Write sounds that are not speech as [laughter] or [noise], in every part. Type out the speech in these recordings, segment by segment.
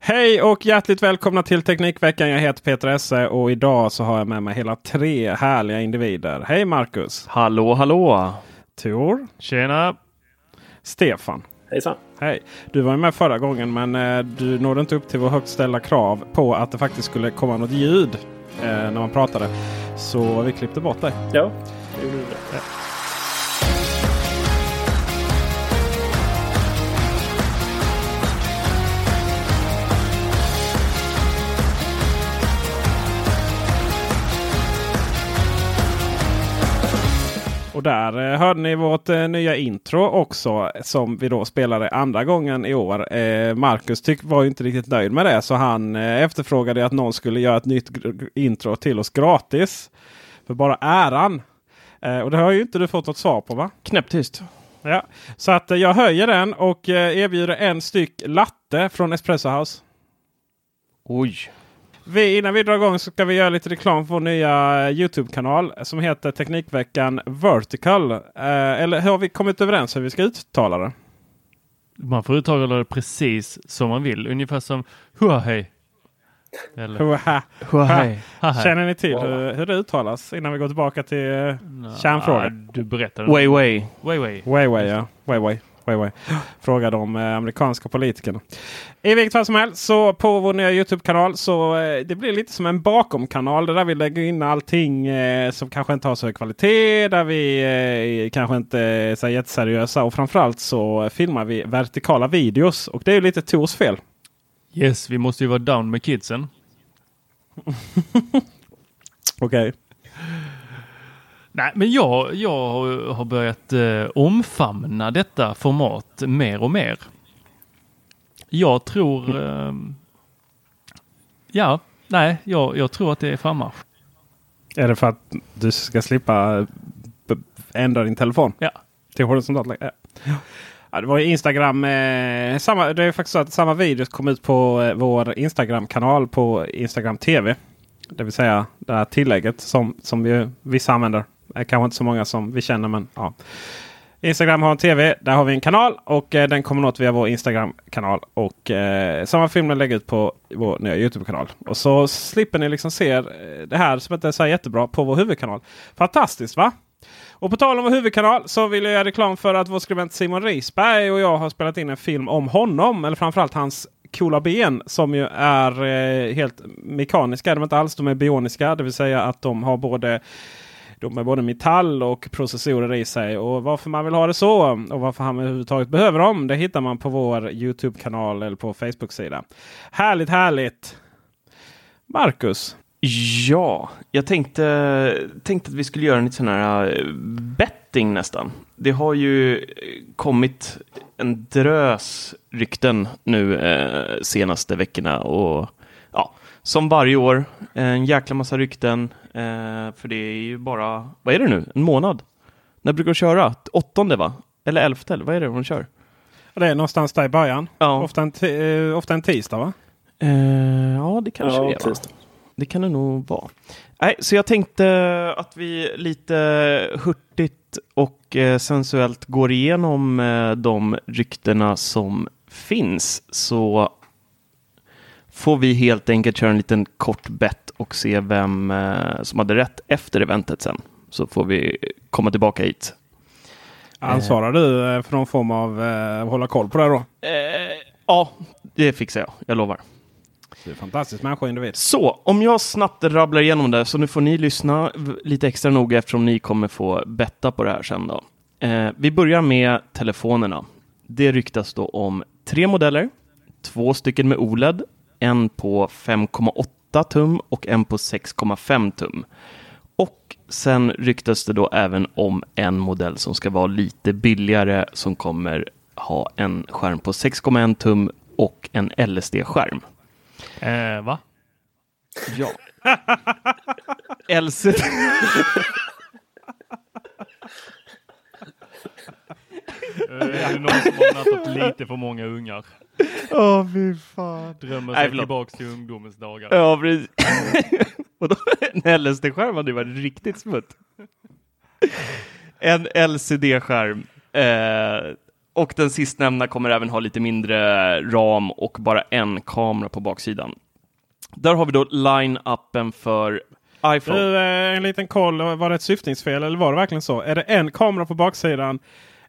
Hej och hjärtligt välkomna till Teknikveckan. Jag heter Peter Esse och idag så har jag med mig hela tre härliga individer. Hej Marcus! Hallå hallå! Tor! Tjena! Stefan! Hejsan! Hej! Du var ju med förra gången men eh, du nådde inte upp till vår högt ställda krav på att det faktiskt skulle komma något ljud eh, när man pratade. Så vi klippte bort dig. Ja, det gjorde du Och där eh, hörde ni vårt eh, nya intro också som vi då spelade andra gången i år. Eh, Marcus tyck, var ju inte riktigt nöjd med det så han efterfrågade att någon skulle göra ett nytt intro till oss gratis. För bara äran. Och det har ju inte du fått något svar på va? Knäpptyst. Ja, så att jag höjer den och erbjuder en styck latte från Espresso House. Oj! Vi, innan vi drar igång så ska vi göra lite reklam för vår nya eh, Youtube-kanal som heter Teknikveckan Vertical. Eh, eller har vi kommit överens hur vi ska uttala det? Man får uttala det precis som man vill. Ungefär som Huahej. Eller. Huahej. Hahaj. Känner ni till hur, hur det uttalas innan vi går tillbaka till Nå, kärnfrågan? Du way. Way way. Weiwei, ja. Weiwei. Weiwei. Fråga de eh, amerikanska politikerna. I vilket fall som helst så på vår nya Youtube-kanal så eh, det blir lite som en bakom-kanal. Där vi lägger in allting eh, som kanske inte har så hög kvalitet. Där vi kanske inte är så jätteseriösa. Och framförallt så filmar vi vertikala videos. Och det är ju lite Tors fel. Yes, vi måste ju vara down med kidsen. [laughs] Okej. Nej, men jag, jag har- börjat eh, omfamna detta format mer och mer. Jag tror... Eh, ja, nej, jag, jag tror att det är frammarsch. Är det för att du ska slippa b- ändra din telefon? Ja. Till horisontalt läge? Ja. Ja, det var ju Instagram. Eh, samma, det är faktiskt så att samma video kom ut på eh, vår Instagram-kanal på Instagram TV. Det vill säga det här tillägget som, som vi, vissa använder. Det är kanske inte så många som vi känner men ja. Instagram har en TV. Där har vi en kanal och eh, den kommer något via vår Instagram-kanal. Och eh, samma film lägger ut på vår nya Youtube-kanal. Och så slipper ni liksom se eh, det här som inte är så jättebra på vår huvudkanal. Fantastiskt va? Och på tal om vår huvudkanal så vill jag göra reklam för att vår skribent Simon Risberg och jag har spelat in en film om honom. Eller framförallt hans coola ben som ju är eh, helt mekaniska. De är inte alls de är bioniska. Det vill säga att de har både de är både metall och processorer i sig. Och varför man vill ha det så och varför han överhuvudtaget behöver dem. Det hittar man på vår Youtube-kanal eller på Facebook-sida. Härligt, härligt! Marcus, Ja, jag tänkte, tänkte att vi skulle göra en lite sån här eh, betting nästan. Det har ju eh, kommit en drös rykten nu eh, senaste veckorna och ja, som varje år en jäkla massa rykten. Eh, för det är ju bara, vad är det nu, en månad? När brukar du köra? Åttonde va? Eller elfte, eller vad är det de kör? det är någonstans där i början. Ja, Ofta, en eh, ofta en tisdag va? eh, ja det kanske Ja, det är. Va? Det kan det nog vara. Nej, så jag tänkte att vi lite hurtigt och eh, sensuellt går igenom eh, de ryktena som finns. Så får vi helt enkelt köra en liten kort bett och se vem eh, som hade rätt efter eventet sen. Så får vi komma tillbaka hit. Ansvarar du eh, för någon form av eh, hålla koll på det då? Eh, ja, det fixar jag. Jag lovar. Det är fantastiskt människa och individ. Så, om jag snabbt rabblar igenom det, så nu får ni lyssna lite extra noga eftersom ni kommer få betta på det här sen då. Eh, vi börjar med telefonerna. Det ryktas då om tre modeller, två stycken med OLED, en på 5,8 tum och en på 6,5 tum. Och sen ryktas det då även om en modell som ska vara lite billigare som kommer ha en skärm på 6,1 tum och en LSD-skärm. Eh, va? Ja. LCD. Eh, är det någon som har nattat lite för många ungar? Åh, fy fan. Drömmer sig tillbaks till ungdomens dagar. Ja, precis. [laughs] Vadå? En LSD-skärm hade ju varit riktigt smutt. En LCD-skärm. Eh, och den sistnämnda kommer även ha lite mindre ram och bara en kamera på baksidan. Där har vi då line-upen för iPhone. Du, eh, en liten koll. Var det ett syftningsfel eller var det verkligen så? Är det en kamera på baksidan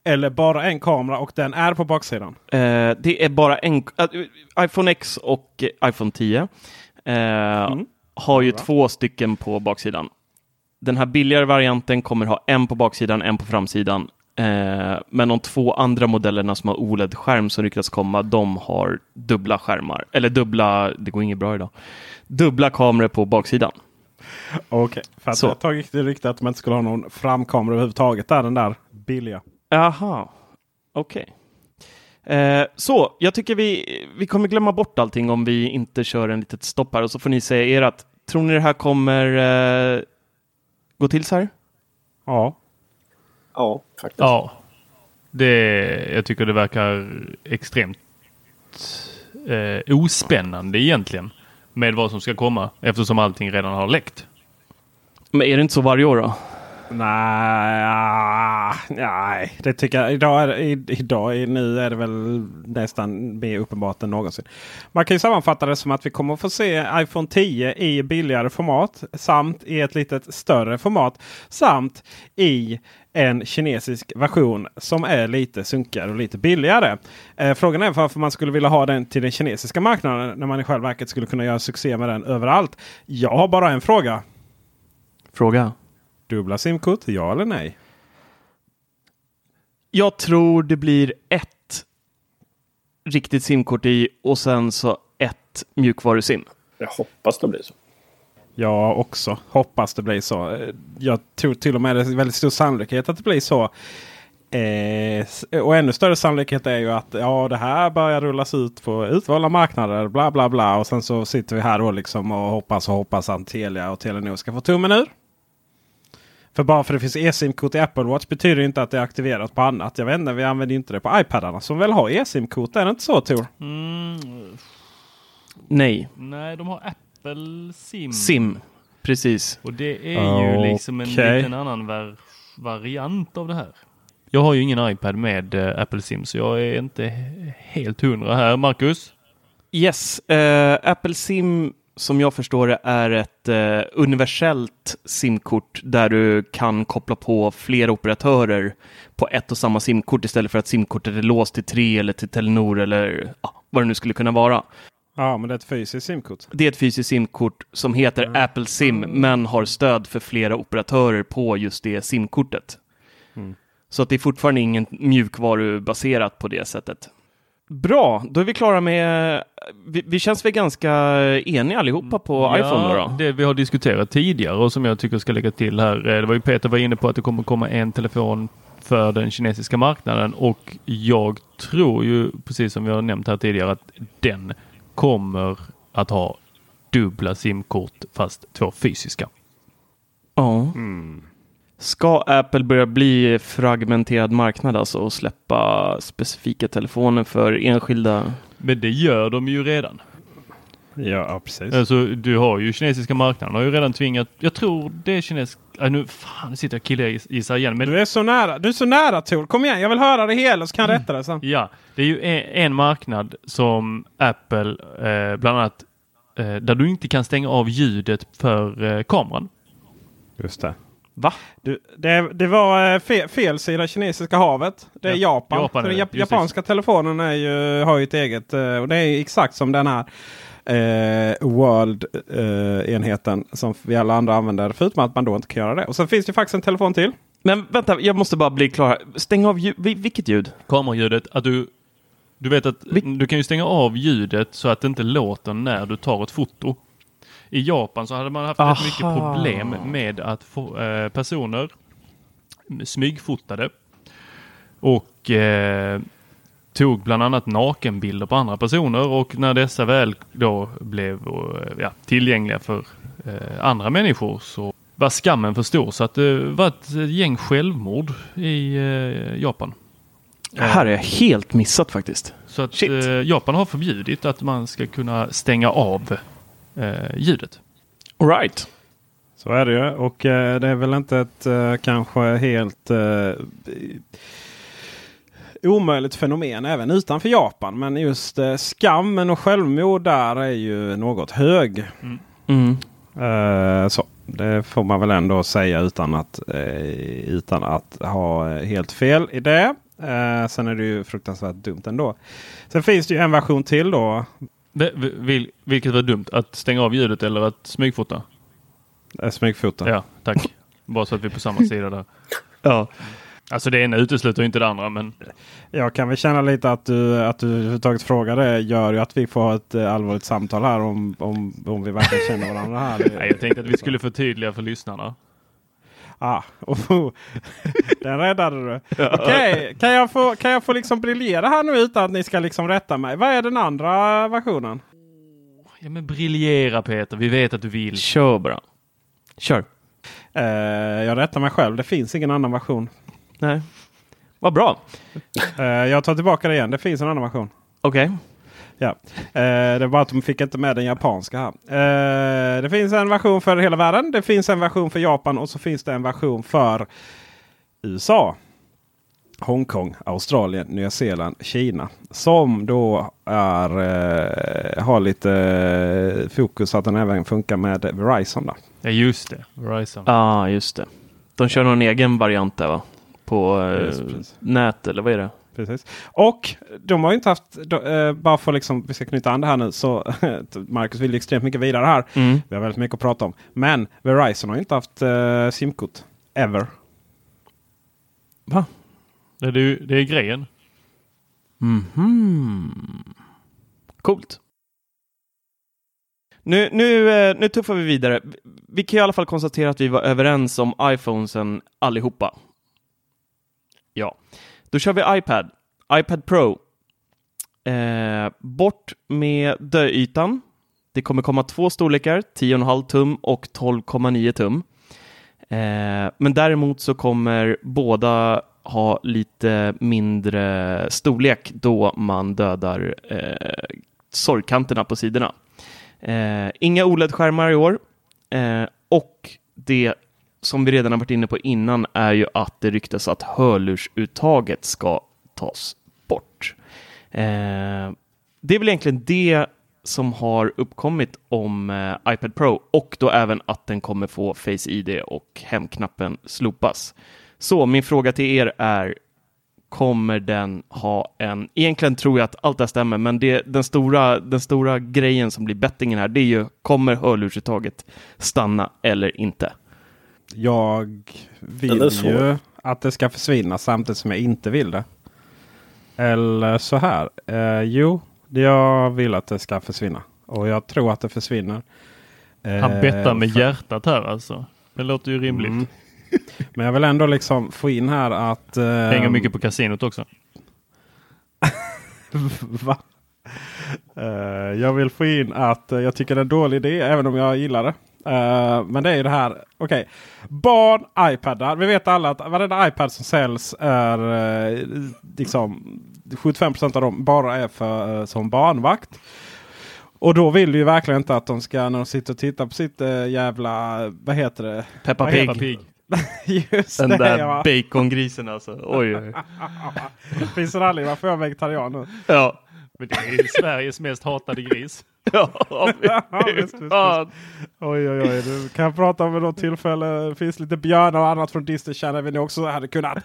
eller bara en kamera och den är på baksidan? Eh, det är bara en... äh, iPhone X och eh, iPhone 10 eh, har ju Bra. två stycken på baksidan. Den här billigare varianten kommer ha en på baksidan, en på framsidan. Eh, men de två andra modellerna som har OLED-skärm som ryktas komma, de har dubbla skärmar. Eller dubbla, det går inget bra idag. Dubbla kameror på baksidan. Okej, för att Så. ett tag gick det rykte att man inte skulle ha någon framkamera överhuvudtaget. Där, den där billiga. Jaha, okej. Eh, så, jag tycker vi, vi kommer glömma bort allting om vi inte kör en litet stopp här och så får ni säga ert. Tror ni det här kommer eh, gå till så här? Ja. Ja, faktiskt. Ja. Det, jag tycker det verkar extremt eh, ospännande egentligen. Med vad som ska komma eftersom allting redan har läckt. Men är det inte så varje år då? Nej, ah, nej, det tycker jag. Idag är, det- idag nu är det väl nästan mer uppenbart än någonsin. Man kan ju sammanfatta det som att vi kommer att få se iPhone 10 i billigare format samt i ett litet större format samt i en kinesisk version som är lite sunkigare och lite billigare. Eh, frågan är varför man skulle vilja ha den till den kinesiska marknaden när man i själva verket skulle kunna göra succé med den överallt. Jag har bara en fråga. Fråga. Dubbla simkort, ja eller nej? Jag tror det blir ett riktigt simkort i och sen så ett mjukvarusim. Jag hoppas det blir så. Jag också hoppas det blir så. Jag tror till och med det är väldigt stor sannolikhet att det blir så. Eh, och ännu större sannolikhet är ju att ja, det här börjar rullas ut på utvalda marknader. Bla bla bla. Och sen så sitter vi här då liksom och hoppas och hoppas att Telia och Telenor ska få tummen ur. För bara för det finns eSIM-kort i Apple Watch betyder det inte att det är aktiverat på annat. Jag vet inte, vi använder inte det på iPadarna som väl har eSIM-kort. Är det inte så Tor? Mm, Nej, nej, de har Apple Sim. sim. Precis. Och det är ju liksom en Okej. liten annan var variant av det här. Jag har ju ingen iPad med eh, Apple Sim så jag är inte he- helt hundra här. Marcus? Yes, eh, Apple Sim som jag förstår det är ett eh, universellt simkort där du kan koppla på flera operatörer på ett och samma simkort istället för att simkortet är låst till tre eller till Telenor eller ja, vad det nu skulle kunna vara. Ja, men det är ett fysiskt simkort. Det är ett fysiskt simkort som heter Apple Sim men har stöd för flera operatörer på just det simkortet. Så att det är fortfarande ingen mjukvaru baserat på det sättet. Bra, då är vi klara med... Vi, vi känns väl ganska eniga allihopa på iPhone då? då? det vi har diskuterat tidigare och som jag tycker ska lägga till här. eh, Det var ju Peter var inne på att det kommer komma en telefon för den kinesiska marknaden och jag tror ju precis som vi har nämnt här tidigare att den kommer att ha dubbla simkort fast två fysiska. Ja. Ska Apple börja bli fragmenterad marknad alltså och släppa specifika telefoner för enskilda? Men det gör de ju redan. Ja, precis. Alltså du har ju kinesiska marknaden har ju redan tvingat. Jag tror det är kinesisk. Äh, nu fan nu sitter jag och killgissar igen. Men Du är så nära. Du är så nära Tor. Kom igen, jag vill höra det hela så kan jag rätta det sen. Ja, det är ju en, en marknad som Apple eh, bland annat eh, där du inte kan stänga av ljudet för eh, kameran. Just det. Va? Du, det, det var eh, fel, fel sida kinesiska havet. Det är Ja, Japan. Japan är det, jap- just japanska telefonen är ju, har ju ett eget. eh, Och det är exakt som den här. eh, World-enheten som vi alla andra använder. Förutom att man då inte kan göra det. Och sen finns det faktiskt en telefon till. Men vänta, jag måste bara bli klar. här. Stäng av ljud. vil- Vilket ljud? Kameraljudet, att du du vet att du kan ju stänga av ljudet så att det inte låter när du tar ett foto. I Japan så hade man haft rätt mycket Aha. problem med att få, eh, personer smygfotade och eh, tog bland annat nakenbilder på andra personer och när dessa väl då blev eh, ja, tillgängliga för eh, andra människor så var skammen för stor så att det var ett gäng självmord i eh, Japan. Det här är jag helt missat faktiskt. Så att eh, Japan har förbjudit att man ska kunna stänga av eh, ljudet. All right. Så är det ju. Och eh, det är väl inte ett eh, kanske helt eh, omöjligt fenomen även utanför Japan. Men just eh, skammen och självmord där är ju något hög. Mm. Eh, så. Det får man väl ändå säga utan att, eh, utan att ha helt fel i det. Eh, sen är det ju fruktansvärt dumt ändå. Sen finns det ju en version till då. Vil, vilket var dumt? Att stänga av ljudet eller att smygfota? Eh, smygfota. Ja, tack. Bara så att vi är på samma sida där. [laughs] Ja. Alltså det ena utesluter inte det andra men Jag kan väl känna lite att du, att du överhuvudtaget frågar det gör ju att vi får ha ett eh, allvarligt samtal här om, om, om vi verkligen känner varandra här. nej, jag tänkte att vi skulle förtydliga för lyssnarna. Ah, oh, [laughs] den räddade du. Okej, kan jag få, kan jag få liksom briljera här nu utan att ni ska liksom rätta mig? Vad är den andra versionen? Ja men briljera Peter, vi vet att du vill. Kör bara. Kör. Eh, jag rättar mig själv. Det finns ingen annan version. Nej. Vad bra. Eh, jag tar tillbaka det igen. Det finns en annan version. Okej. Ja. Eh, det bara att de fick inte med den japanska här. Eh, det finns en version för hela världen. Det finns en version för Japan och så finns det en version för USA. Hongkong, Australien, Nya Zeeland, Kina. Som då är, eh, har lite eh, fokus att den även funkar med Verizon. Då. Ja just det, Verizon. Ja, ah, just det. De kör någon egen variant där va? På eh, Yes, nät eller vad är det? Precis. Och de har ju inte haft, då, eh, bara för liksom, vi ska knyta an det här nu, så [laughs] Marcus vill ju extremt mycket vidare här. Mm. Vi har väldigt mycket att prata om. Men Verizon har ju inte haft eh, simkort. Ever. Va? Det, är, ju- det är grejen. Mhm. Coolt. Nu, nu, eh, nu tuffar vi vidare. Vi kan i alla fall konstatera att vi var överens om iPhonesen allihopa. Ja, då kör vi iPad. iPad Pro. Eh, bort med döytan. Det kommer komma två storlekar, 10,5 tum och 12,9 tum. Eh, men däremot så kommer båda ha lite mindre storlek då man dödar eh, sorgkanterna på sidorna. Eh, inga OLED-skärmar i år. Eh, och det som vi redan har varit inne på innan är ju att det ryktas att hörlursuttaget ska tas bort. Eh, det är väl egentligen det som har uppkommit om eh, iPad Pro och då även att den kommer få Face ID och hemknappen slopas. Så min fråga till er är kommer den ha en... Egentligen tror jag att allt det här stämmer, men det, den, stora, den stora grejen som blir bettingen här, det är ju kommer hörlursuttaget stanna eller inte? Jag vill ju att det ska försvinna samtidigt som jag inte vill det. Eller så här. Eh, jo, jag vill att det ska försvinna. Och jag tror att det försvinner. Han Eh, bettar med för- hjärtat här alltså. Det låter ju rimligt. Mm. Men jag vill ändå liksom få in här att... Eh, Hänger mycket på kasinot också. [laughs] Va? Eh, jag vill få in att eh, jag tycker det är en dålig idé även om jag gillar det. Eh, men det är ju det här. Okej. Barn, iPadar. Vi vet alla att varenda iPad som säljs är uh, liksom 75% av dem bara är för, eh, som barnvakt. Och då vill du ju verkligen inte att de ska när de sitter och tittar på sitt jävla, vad heter det? Peppa Pig. heter Pig. [laughs] Just Den det där ja. bacongrisen alltså. Oj, oj. [laughs] Finns det aldrig varför jag är vegetarian nu. Ja. Men det är Sveriges mest hatade gris. [laughs] Ja, [laughs] Ja, visst, visst, fan. Oj, oj, oj. Du kan prata om vid något tillfälle. Det finns lite björnar och annat från Disney Channel vi nu också hade kunnat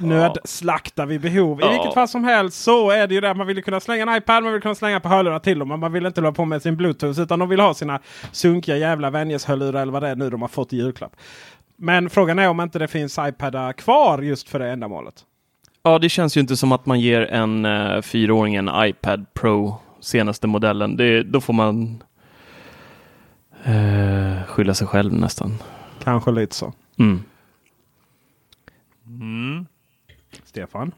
nödslakta vid behov. I Ja. vilket fall som helst så är det ju det. Man vill kunna slänga en iPad, man vill kunna slänga på hörlurar till dem. Men man vill inte hålla på med sin Bluetooth utan de vill ha sina sunkiga jävla Venjes-hörlurar eller vad det är nu de har fått i julklapp. Men frågan är om inte det finns iPadar kvar just för det ändamålet. Ja, det känns ju inte som att man ger en uh, fyraåring en iPad Pro senaste modellen. Det, då får man uh, skylla sig själv nästan. Kanske lite så. Mm. Mm. Stefan?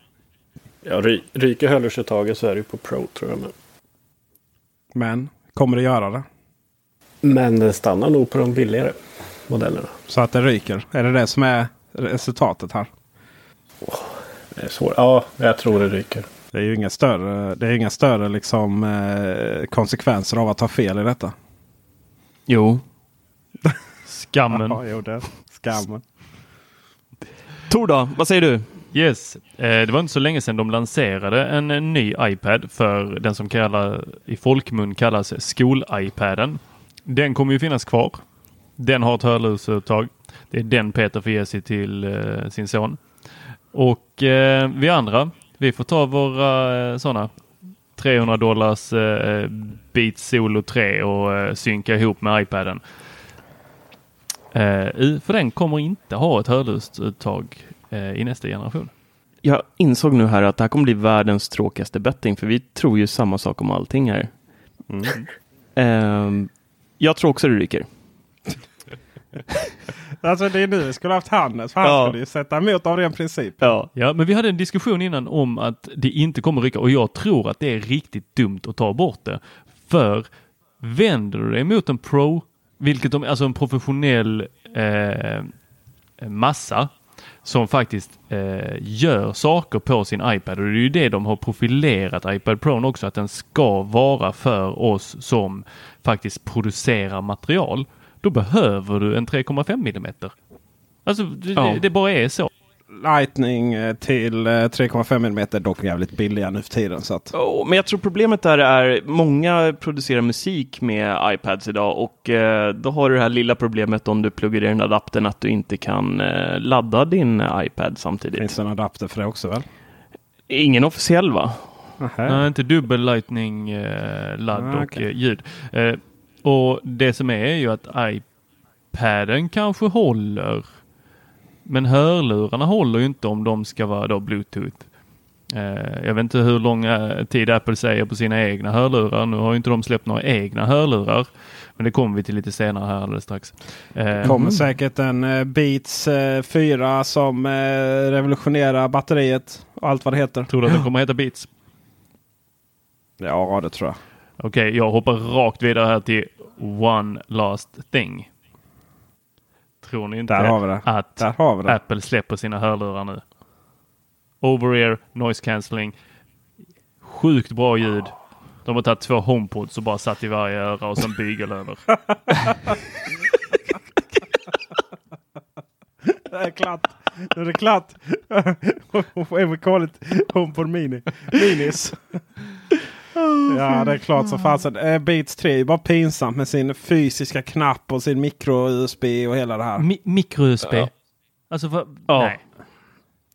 Ja, ry ryker hörlursuttaget så är det ju på Pro tror jag. Men, Men kommer det göra det? men det stannar nog på de billigare modellerna. Så att det ryker? Är det det som är resultatet här? Det är svårt. Ja, jag tror det ryker. Det är ju inga större, det är inga större liksom, eh, konsekvenser av att ha fel i detta. Jo. [laughs] Skammen. Ja, jo, det. Skammen. Tor då, vad säger du? Yes, eh, det var inte så länge sedan de lanserade en, en ny iPad för den som kallar, i folkmun kallas skol-iPaden. Den kommer ju finnas kvar. Den har ett hörlursuttag. Det är den Peter får ge sig till eh, sin son. Och eh, vi andra, vi får ta våra eh, sådana 300 dollars eh, Beats Solo 3 och eh, synka ihop med iPaden. Eh, för den kommer inte ha ett eh, i nästa generation. Jag insåg nu här att det här kommer bli världens tråkigaste betting, för vi tror ju samma sak om allting här. Ehm, jag tror också det ryker. [laughs] Alltså det är nu vi skulle haft Hannes. För han Ja. skulle ju sätta emot av ren princip. Ja. Ja, men vi hade en diskussion innan om att det inte kommer rycka och jag tror att det är riktigt dumt att ta bort det. För vänder du dig mot en pro, vilket de, alltså en professionell eh, massa som faktiskt eh, gör saker på sin iPad och det är ju det de har profilerat iPad Pro också att den ska vara för oss som faktiskt producerar material. Då behöver du en 3,5 millimeter. Alltså det, Ja. det, bara är så. Lightning eh, till eh, 3,5 mm är dock jävligt billiga nu för tiden. Så att, Oh, men jag tror problemet där är många producerar musik med iPads idag och eh, då har du det här lilla problemet om du pluggar i den adaptern att du inte kan eh, ladda din iPad samtidigt. finns det en adapter för det också väl? Ingen officiell va? Nähä. Nej, inte dubbel lightning eh, ladd Ah, och okej. eh, ljud. Och det som är är ju att iPaden kanske håller. Men hörlurarna håller ju inte om de ska vara då bluetooth. Eh, jag vet inte hur lång eh, tid Apple säger på sina egna hörlurar. Nu har ju inte de släppt några egna hörlurar. Men det kommer vi till lite senare här alldeles strax. Eh, kommer säkert en eh, Beats eh, 4 som eh, revolutionerar batteriet och allt vad det heter. Tror du att den kommer heta Beats? Ja, det tror jag. Okej, jag hoppar rakt vidare här till One Last Thing. Tror ni inte Där har vi det. att Där har vi det. Apple släpper sina hörlurar nu? Over-ear, noise cancelling. Sjukt bra ljud. De har tagit två HomePods och bara satt i varje öra och sen bygel över. Det är klart. Nu är det klart. We call it HomePod Mini. Minis. Ja, det är klart som fasen. Eh, Beats 3 är bara pinsamt med sin fysiska knapp och sin micro-USB och hela det här. Mi- Micro-USB. Ja. Alltså, vad? Ja. Nej.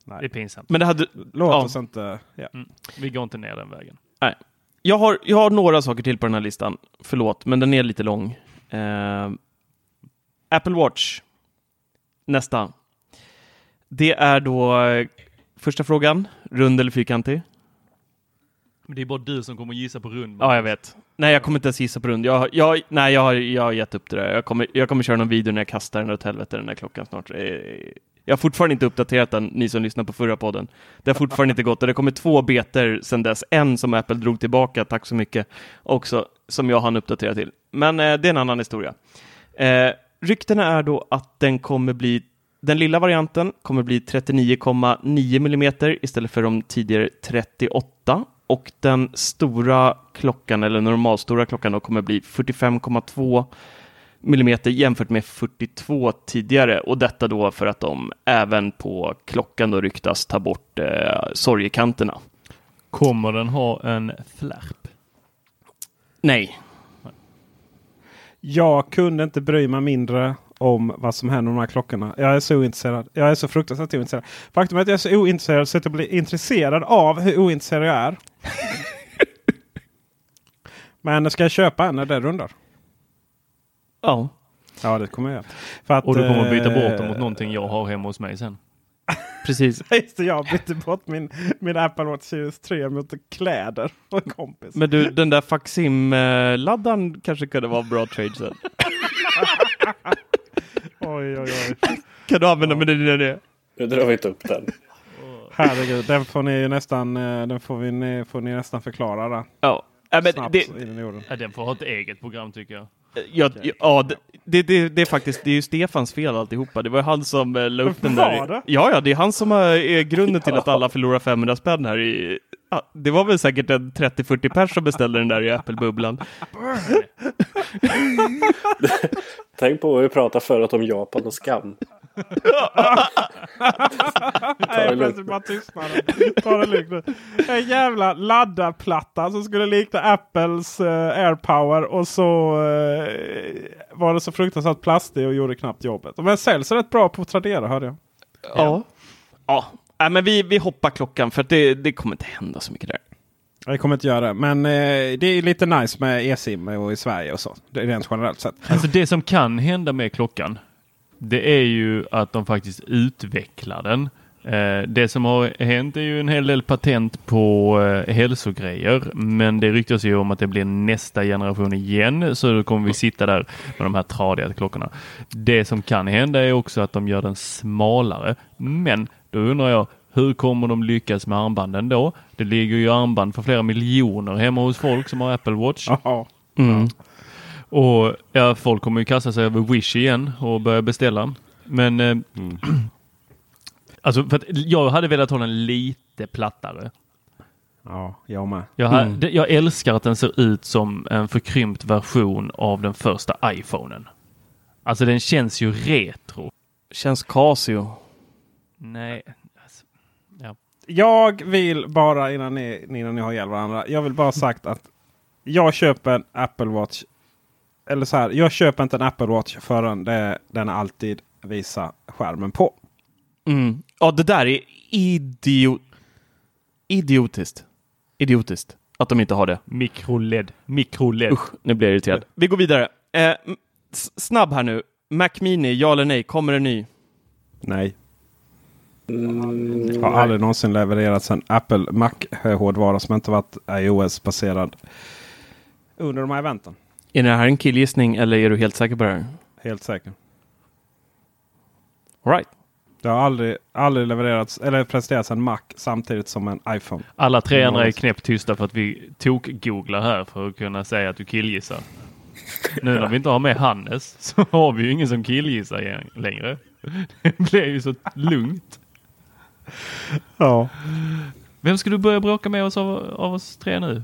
Nej. Det är pinsamt. Men det hade, Låt ja. oss inte... Ja. Vi går inte ner den vägen. Nej. Jag har, jag har några saker till på den här listan. Förlåt, men den är lite lång. Eh, Apple Watch. Nästa. Det är då eh, första frågan. Rund eller fyrkantig? Men det är bara du som kommer gissa på rund. Ja, jag vet. Nej, jag kommer inte ens gissa på rund. Jag, jag, nej, jag har, jag har gett upp det där. Jag kommer, jag kommer köra någon video när jag kastar den åt helvete den där klockan snart. Eh, Jag har fortfarande inte uppdaterat den, ni som lyssnar på förra podden. Det har fortfarande inte gått och det kommer två beter sedan dess. En som Apple drog tillbaka, tack så mycket, också som jag hann uppdatera till. Men eh, det är en annan historia. Eh, ryktena är då att den kommer bli den lilla varianten kommer bli 39,9 mm istället för de tidigare 38 och den stora klockan eller normalstora klockan då kommer bli 45,2 mm jämfört med 42 tidigare och detta då för att de även på klockan då ryktas ta bort eh, sorgekanterna. Kommer den ha en flärp? Nej, Jag kunde inte bry mig mindre om vad som händer med de här klockorna. Jag är så ointresserad. Jag är så fruktansvärt ointresserad. Faktum är att jag är så ointresserad så att jag blir intresserad av hur ointresserad jag är. [laughs] Men ska jag köpa en när det rundar? Ja. Ja, det kommer jag göra. Och du kommer att byta bort eh, dem mot någonting jag har hemma hos mig sen. Precis. [laughs] Just det, jag bytte bort min, min Apple Watch Series 3 mot kläder en kompis. Men du, den där Faxim-laddaren kanske kunde vara bra trade sen. [laughs] Oj, oj, oj. Kan du använda med det? det? Nu drar vi inte upp den. Herregud, den får ni ju nästan, eh, den får, vi, ni- får ni nästan förklara. Där. Ja. Ja, men Snabbt det, gjorde. Ja, den får ha ett eget program tycker jag. Ja, ja, det, det, det, är faktiskt det är ju Stefans fel alltihopa. Det var han som eh, la upp den där. det? Ja, ja, det är han som är, är grunden till att alla förlorar 500 spänn här i... Ja, det var väl säkert en 30-40 pers som beställde den där i Apple-bubblan. [laughs] Tänk på vad vi pratade förut om Japan och skam. Nej, det plötsligt bara tystnaden. Ta det lugnt nu. En jävla laddarplatta som skulle likna Apples uh, AirPower och så eh, var det så fruktansvärt plastig och gjorde knappt jobbet. Men säljs rätt bra på Tradera hörde jag. Ja. Ja, Nej, men vi, vi hoppar klockan för att det, det kommer inte hända så mycket där. Jag kommer inte göra det. Men eh, det är lite nice med e-sim och i Sverige och så. Det är rent generellt sett. Alltså det som kan hända med klockan. Det är ju att de faktiskt utvecklar den. Eh, det som har hänt är ju en hel del patent på eh, hälsogrejer. Men det ryktas ju om att det blir nästa generation igen. Så då kommer vi sitta där med de här tradiga klockorna. Det som kan hända är också att de gör den smalare. Men då undrar jag, hur kommer de lyckas med armbanden då? Det ligger ju armband för flera miljoner hemma hos folk som har Apple Watch. Mm. Och ja, folk kommer ju kasta sig över Wish igen och börja beställa. Men eh, [clears throat] alltså för att jag hade velat ha den lite plattare. ja, jag med. Jag, ha, Mm. jag älskar att den ser ut som en förkrympt version av den första iPhonen. Alltså den känns ju retro. Känns Casio. Nej. Alltså, ja. Jag vill bara innan ni, innan ni har ihjäl varandra. Jag vill bara sagt att jag köper en Apple Watch. Eller så här, jag köper inte en Apple Watch förrän det, den alltid visar skärmen på. Mm. Ja, det där är idiot... idiotiskt. Idiotiskt att de inte har det. Mikroled. Mikroled. Usch, nu blir jag irriterad. [laughs] Vi går vidare. Eh, snabb här nu. Mac Mini, ja eller nej? Kommer en ny? Nej. Mm, Har nej. aldrig någonsin levererats en Apple Mac-hårdvara som inte varit iOS-baserad under de här eventen. Är det här en killgissning eller är du helt säker på det här? Helt säker. All right. Det har aldrig, aldrig levererats eller presenterats en Mac samtidigt som en iPhone. Alla tre andra är knäpptysta för att vi tok-googlar här för att kunna säga att du killgissar. Nu när vi inte har med Hannes [laughs] så har vi ju ingen som killgissar längre. Det blir ju så lugnt. Ja. Vem ska du börja bråka med oss av, av oss tre nu?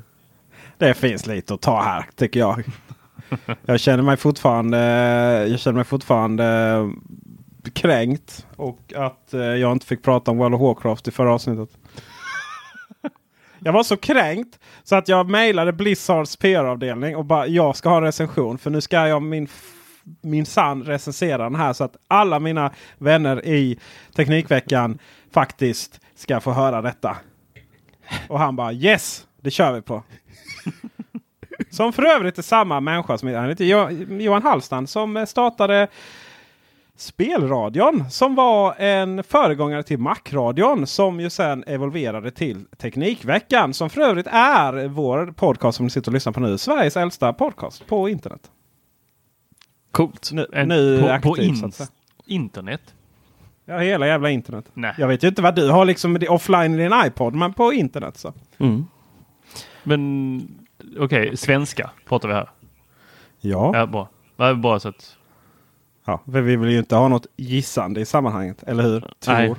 Det finns lite att ta här tycker jag. Jag känner mig fortfarande, jag känner mig fortfarande kränkt. Och att eh, jag inte fick prata om World of Warcraft i förra avsnittet. [laughs] Jag var så kränkt så att jag mejlade Blizzards PR-avdelning och bara jag ska ha en recension. För nu ska jag min, min sann recensera den här så att alla mina vänner i Teknikveckan faktiskt ska få höra detta. Och han bara yes, det kör vi på. Som för övrigt är samma människa som han heter Jo- Johan Hallstrand som startade Spelradion som var en föregångare till Macradion som ju sen evolverade till Teknikveckan som för övrigt är vår podcast som ni sitter och lyssnar på nu. Sveriges äldsta podcast på internet. Coolt. Nu, En- nu på, aktiv, på in, internet? Ja, hela jävla internet. Nej. Jag vet ju inte vad du har liksom det offline i din iPod men på internet så. Mm. Men okej, svenska pratar vi här. Ja. Ja, bra. Ja, bara så att... ja. Vi vill ju inte ha något gissande i sammanhanget. Eller hur? Tror. Nej.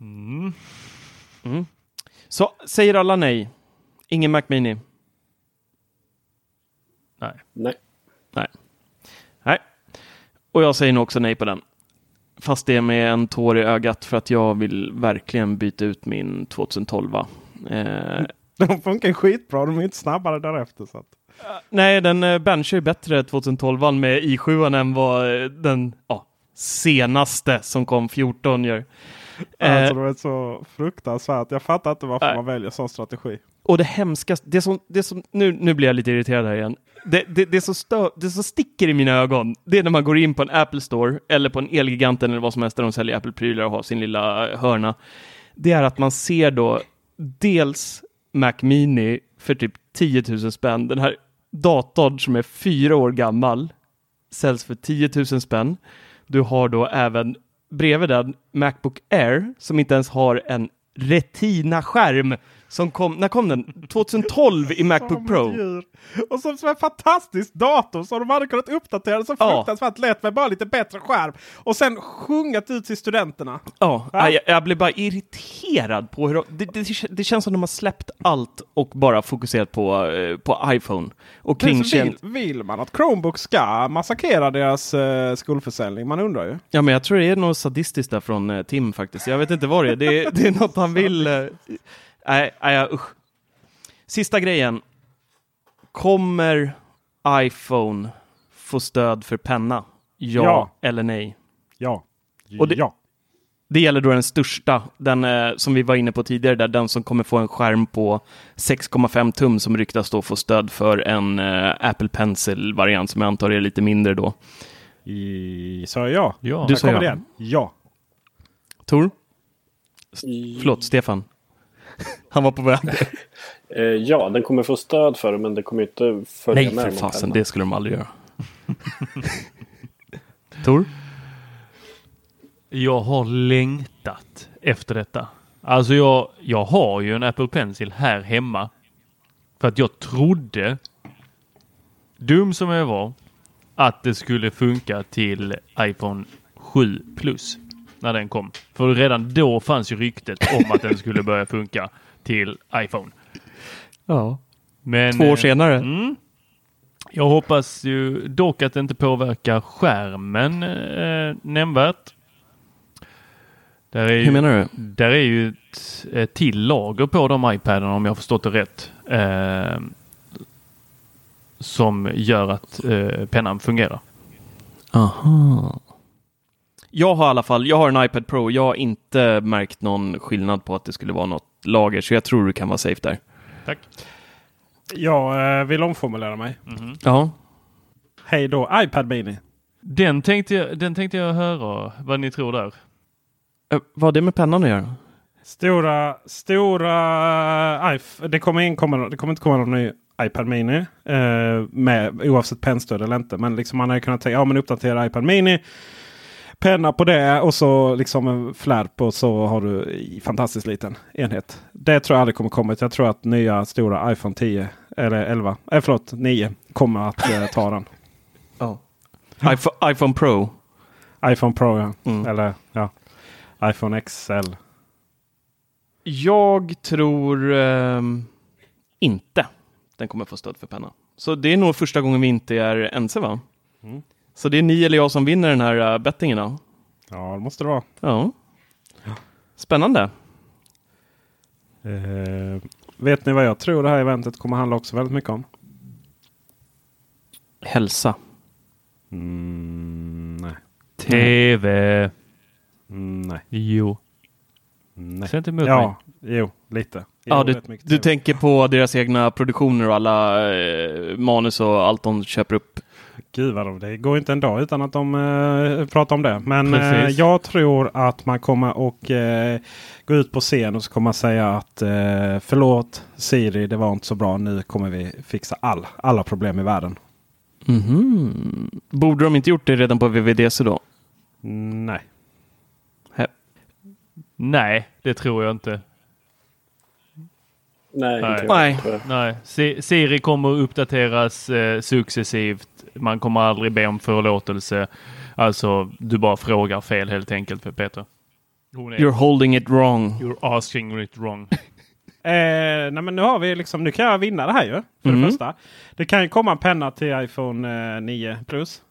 Mm. Mm. Så säger alla nej. Ingen Mac Mini. Nej. Nej. Nej. Och jag säger nog också nej på den. Fast det är med en tår i ögat för att jag vill verkligen byta ut min 2012. va. Eh, [laughs] De funkar skitbra. De är inte snabbare därefter. Så att. Nej, den uh, benchar ju bättre 2012 med i7 än vad eh, den ja, senaste som kom 14 gör. Alltså Eh, det är så fruktansvärt. Jag fattar inte varför man väljer sån strategi. och det hemskaste, det som, det som, nu, nu blir jag lite irriterad här igen. Det, det, det, som stö, det som sticker i mina ögon, det är när man går in på en Apple Store eller på en Elgiganten eller vad som helst där de säljer Apple-prylar och har sin lilla eh, hörna. Det är att man ser då dels Mac Mini för typ 10 000 spänn. Den här datorn som är fyra år gammal säljs för 10 000 spänn. Du har då även bredvid den Macbook Air som inte ens har en Retina-skärm. Som kom, när kom den? 2012 i Macbook Pro. Och som, som en fantastisk dator som de hade kunnat uppdatera så Ja. fruktansvärt lätt med bara lite bättre skärm. Och sen sjungat ut till studenterna. Ja, Va? jag, jag blev bara irriterad på hur de, det, det, det känns som de har släppt allt och bara fokuserat på, eh, på iPhone. Och kringkänd... vill, vill man att Chromebook ska massakrera deras uh, skolförsäljning? Man undrar ju. Ja, men jag tror det är något sadistiskt där från eh, Tim faktiskt. Jag vet inte vad det är. Det, det är något han vill. eh, Nej, nej, usch. Sista grejen. Kommer iPhone få stöd för penna? Ja, Ja. eller nej? Ja. Och det- ja. Det gäller då den största, den eh, som vi var inne på tidigare, där den som kommer få en skärm på 6,5 tum som ryktas då få stöd för en eh, Apple Pencil-variant som jag antar är lite mindre då. I, sa jag ja? Du Här sa kommer ja. det igen. Ja. Tor? Förlåt, Stefan. [laughs] Han var på väg. [laughs] Eh, ja, den kommer få stöd för det, men det kommer inte följa Nej, med för någon fasen, det skulle de aldrig göra. [laughs] Tor? Jag har längtat efter detta. Alltså jag, jag har ju en Apple Pencil här hemma. För att jag trodde, dum som jag var, att det skulle funka till iPhone 7 Plus. När den kom. För redan då fanns ju ryktet om att den skulle börja funka till iPhone. Ja. Men, Två år eh, senare. Mm. Jag hoppas ju dock att det inte påverkar skärmen eh, nämnvärt. Där är, Hur ju, menar du? där är ju ett, ett till lager på de iPaderna om jag förstått det rätt. Eh, som gör att eh, pennan fungerar. Aha. Jag har i alla fall, jag har en iPad Pro. Jag har inte märkt någon skillnad på att det skulle vara något lager, så jag tror du kan vara safe där. Tack. Jag eh, vill omformulera mig. Ja. Hej då iPad Mini. Den tänkte, jag, den tänkte jag höra vad ni tror där. Eh, vad har det med pennan att göra? Stora, stora iPhone. Det kommer, in, kommer, det kommer inte komma någon ny iPad Mini. Eh, med, oavsett pennstöd eller inte. Men liksom man hade kunnat tänka, ja men uppdatera iPad Mini. Penna på det och så liksom en flärp och så har du fantastiskt liten enhet. Det tror jag aldrig kommer komma. Jag tror att nya stora iPhone 10 eller 11, eh, förlåt 9 kommer att eh, ta den. [laughs] Ja. iPhone, iPhone Pro. iPhone Pro ja. Mm. Eller ja. iPhone XL. Jag tror ehm, inte den kommer få stöd för penna. Så det är nog första gången vi inte är ense va? Mm. Så det är ni eller jag som vinner den här uh, bettingen då? Ja det måste det vara. Ja. Spännande. Eh, vet ni vad jag tror det här eventet kommer handla också väldigt mycket om? Hälsa. Mm, nej. TV. Mm, nej. Jo. nej. Säg inte emot mig. Ja, jo, lite. Jo, Ja, du, du tänker på deras egna produktioner och alla eh, manus och allt de köper upp. Gud vad de, det går inte en dag utan att de eh, pratar om det. Men eh, jag tror att man kommer och eh, gå ut på scen och så kommer man säga att eh, förlåt Siri, det var inte så bra. Nu kommer vi fixa all, alla problem i världen. Mhm. Borde de inte gjort det redan på VVDC då? Mm, nej. Nej, det tror jag inte. Nej, Nej. Nej. Nej, Si- Siri kommer att uppdateras eh, successivt. Man kommer aldrig be om förlåtelse. Alltså, du bara frågar fel helt enkelt för Peter. You're holding it wrong. you're asking it wrong. [laughs] Eh, nej men nu har vi liksom, nu kan jag vinna det här ju. För Mm. det första. Det kan ju komma en penna till iPhone eh, 9 Plus.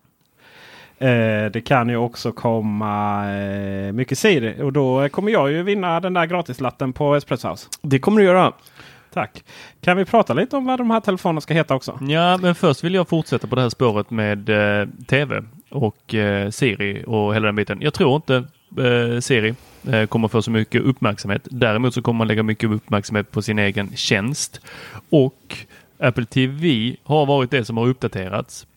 Eh, det kan ju också komma eh, mycket Siri. Och då kommer jag ju vinna den där gratislatten på Espresso House. Det kommer du göra. Tack. Kan vi prata lite om vad de här telefonerna ska heta också? Ja, men först vill jag fortsätta på det här spåret med eh, tv och eh, Siri och hela den biten. Jag tror inte eh, Siri eh, kommer få så mycket uppmärksamhet. Däremot så kommer man lägga mycket uppmärksamhet på sin egen tjänst och Apple TV har varit det som har uppdaterats.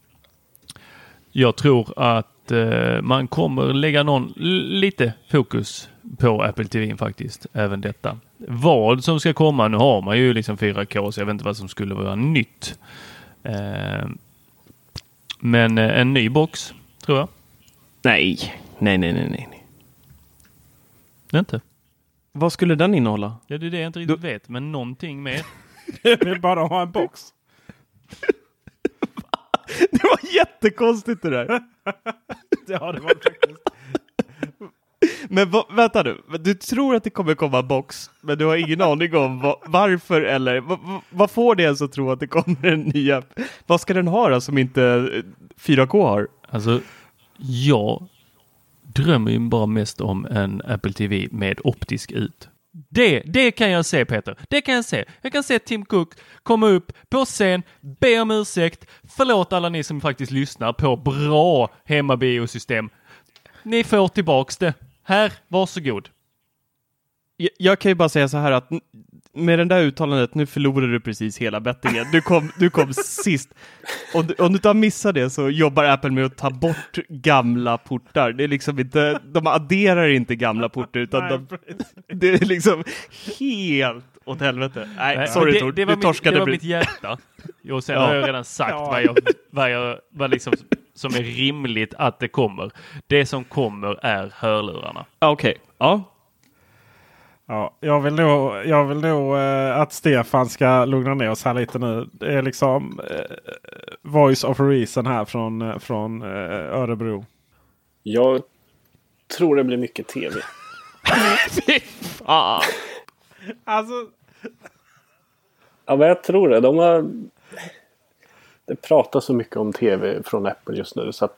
Jag tror att eh, man kommer lägga någon lite fokus på Apple TV faktiskt, även detta. Vad som ska komma, nu har man ju liksom 4K så jag vet inte vad som skulle vara nytt. Eh, men eh, en ny box, tror jag. Nej, nej, nej, nej, nej. Det inte. Vad skulle den innehålla? Ja, det är det jag inte riktigt vet, men någonting mer. [laughs] Jag vill bara ha en box. [laughs] Det var jättekonstigt det där. [laughs] Ja, det var faktiskt. Men va, vänta nu, du tror att det kommer komma box, men du har ingen [laughs] aning om va, varför eller va, va, vad får det ens att tro att det kommer en ny app? Vad ska den ha då som inte eh, 4K har? Alltså, jag drömmer ju bara mest om en Apple TV med optisk ut. Det, det kan jag se Peter. Det kan jag se. Jag kan se Tim Cook komma upp på scen, be om ursäkt, förlåt alla ni som faktiskt lyssnar på bra hemmabiosystem. Ni får tillbaks det. Här, varsågod. Jag, jag kan ju bara säga så här att med det där uttalandet, nu förlorar du precis hela bettingen. Du kom, du kom [laughs] sist. Om du, om du inte har missat det så jobbar Apple med att ta bort gamla portar. Det är liksom inte, de adderar inte gamla portar utan de, det är liksom helt åt helvete. Nej, Nej, sorry det, Tor, det var, du mitt, torskade. det var mitt hjärta. Och sen Ja. har jag redan sagt Ja. vad, jag, vad, jag, vad liksom som är rimligt att det kommer. Det som kommer är hörlurarna. Ja, Okej, ja. Ja, jag vill nog, jag vill nog eh, att Stefan ska lugna ner oss här lite nu. Det är liksom eh, voice of reason här från, eh, från eh, Örebro. Jag tror det blir mycket tv. Ah. [laughs] Alltså, Ja, men jag tror det. De har... Det pratas så mycket om tv från Apple just nu så att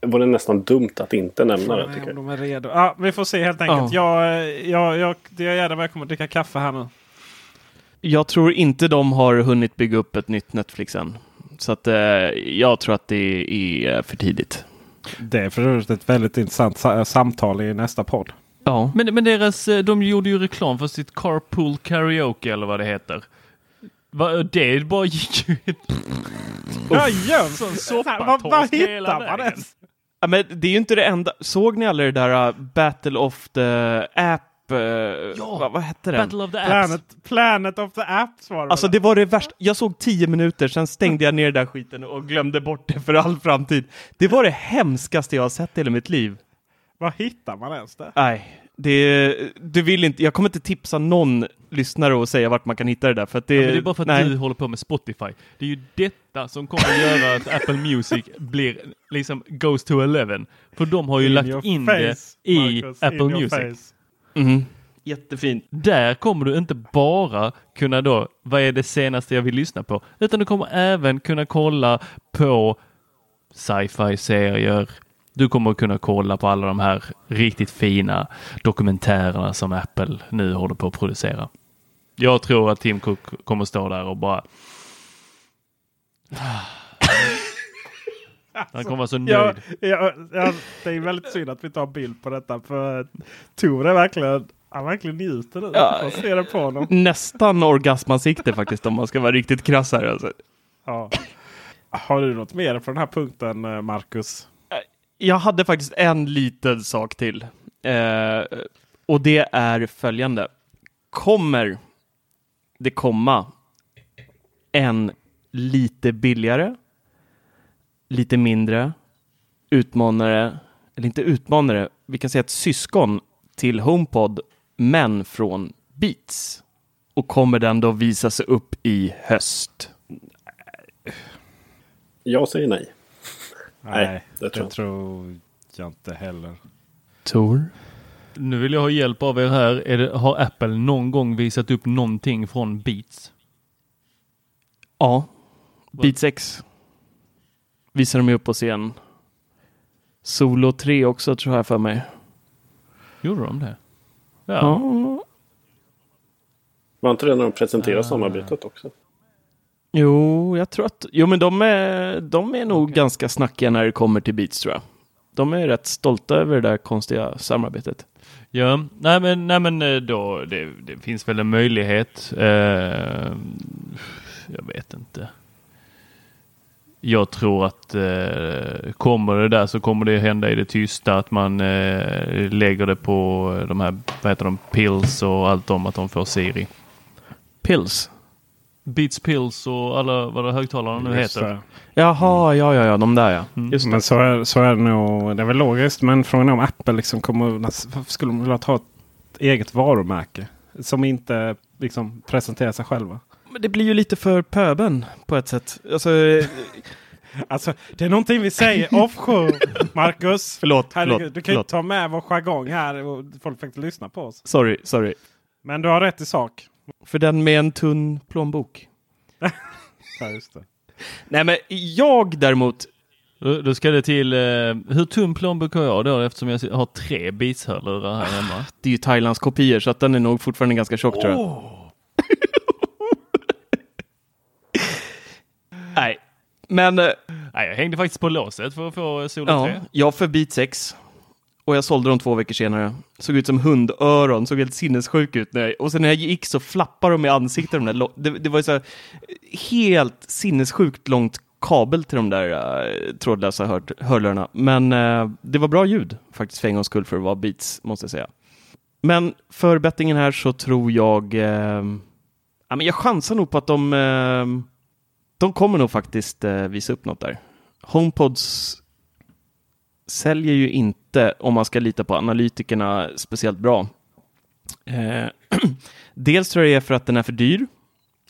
det vore nästan dumt att inte nämna det. Tycker jag. de är redo. Ja, vi får se helt enkelt. Jag, eh, jag, jag, jag jag kommer att dricka kaffe här nu. Jag tror inte de har hunnit bygga upp ett nytt Netflix än. Så att eh, jag tror att det är för tidigt. Det är för övrigt ett väldigt intressant sa- samtal i nästa podd. Ja. Men, men deras, eh, de gjorde ju reklam för sitt Carpool Karaoke eller vad det heter. Va, det bara gick ju Ja, jöns! Sån Vad hittar man ens? Ja, men det är ju inte det enda. Såg ni alla det där uh, Battle of the App? Uh, Ja. vad, vad hette den? Battle of the Apps. Planet, Planet of the Apps var det Alltså det var det värsta. Jag såg tio minuter, sen stängde jag ner den där skiten och glömde bort det för all framtid. Det var det hemskaste jag har sett i hela mitt liv. Vad hittar man ens det? Nej, det, du vill inte, jag kommer inte tipsa någon lyssnare och säga vart man kan hitta det där för att det, Ja, men det är bara för att nej. du håller på med Spotify. Det är ju detta som kommer att göra att Apple Music blir liksom goes to 11. För de har ju In lagt in face, det i Marcus, Apple Music. Mhm. Jättefint. Där kommer du inte bara kunna då, vad är det senaste jag vill lyssna på? Utan du kommer även kunna kolla på sci-fi serier. Du kommer kunna kolla på alla de här riktigt fina dokumentärerna som Apple nu håller på att producera. Jag tror att Tim Cook kommer stå där och bara [laughs] Han kommer vara så nöjd. Ja, ja, ja, det är väldigt synd att vi tar bild på detta. För Tor är verkligen, han verkligen njuter nu. Ja. Man ser det på honom. Nästan orgasmansikte faktiskt om man ska vara riktigt krass här. Alltså. Ja. Har du något mer på den här punkten eh, Marcus? Jag hade faktiskt en liten sak till. Eh, och det är följande. Kommer det komma en lite billigare, lite mindre utmanare, eller inte utmanare, vi kan säga ett syskon till HomePod, men från Beats. Och kommer den då visa sig upp i höst? Jag säger nej. Nej, Nej, det det tror tror, jag. jag inte heller. Tor? Nu vill jag ha hjälp av er här. Är det, har Apple någon gång visat upp någonting från Beats? Ja, Beats X visar de upp på scen. Solo 3 också tror jag för mig. Gjorde de det? Ja. Ja. Var inte det när de presenterade samarbetet också? Jo, jag tror att... Jo, men de är, de är nog ganska snackiga när det kommer till Beats tror jag. De är rätt stolta över det där konstiga samarbetet. Ja, nej men, nej men eh, då, det, det finns väl en möjlighet. Eh, jag vet inte. Jag tror att eh, kommer det där så kommer det hända i det tysta att man eh, lägger det på de här, vad heter de, pills och allt om att de får Siri. Pills. Beats Pills och alla vad det högtalarna nu Just heter. det. Jaha, ja, ja, ja, de där ja. Mm. Just det. Men så är, så är det nog. Det är väl logiskt. Men frågan är om Apple liksom kommer... Varför skulle de vilja ta ett eget varumärke? Som inte liksom presenterar sig själva. Men det blir ju lite för pöben på ett sätt. Alltså, [laughs] Alltså det är någonting vi säger offshore. [laughs] Marcus. förlåt, Herregud, förlåt, du kan ju förlåt. ta med vår jargong här och folk fick lyssna på oss. Sorry, sorry. Men du har rätt i sak. För den med en tunn plånbok. [laughs] Ja, just det. Nej, men jag däremot. Då, då ska det till, eh, hur tunn plånbok har jag då eftersom jag har tre Beats-hörlurar här hemma? Det är ju Thailands kopior så att den är nog fortfarande ganska tjock tror jag. [laughs] Nej, men eh, Nej, jag hängde faktiskt på låset för att få Solo ja, 3. jag för Beat 6. Och jag sålde dem två veckor senare. Såg ut som hundöron, såg helt sinnessjuk ut. När jag, och sen när jag gick så flappade de i ansiktet. De där, det, det var ju så här, helt sinnessjukt långt kabel till de där uh, trådlösa hör, hörlurarna. Men uh, det var bra ljud faktiskt för en gångs skull för att vara Beats, måste jag säga. Men för bettingen här så tror jag... Uh, ja, men jag chansar nog på att de... de kommer nog faktiskt visa upp något där. HomePods säljer ju inte, om man ska lita på analytikerna, speciellt bra. Eh, [clears throat] dels tror jag det är för att den är för dyr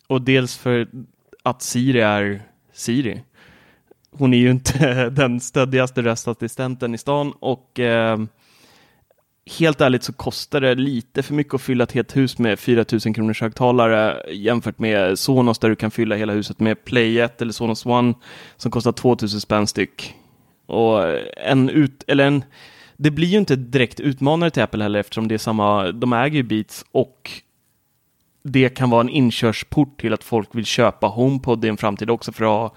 och dels för att Siri är Siri. Hon är ju inte [laughs] den stöddigaste röstassistenten i stan och eh, helt ärligt så kostar det lite för mycket att fylla ett helt hus med 4000 kronors högtalare jämfört med Sonos där du kan fylla hela huset med Play 1 eller Sonos One som kostar 2000 spänn styck. Och en ut, eller en, det blir ju inte direkt utmanare till Apple heller eftersom det är samma, de äger ju Beats och det kan vara en inkörsport till att folk vill köpa HomePod i en framtid också för att ha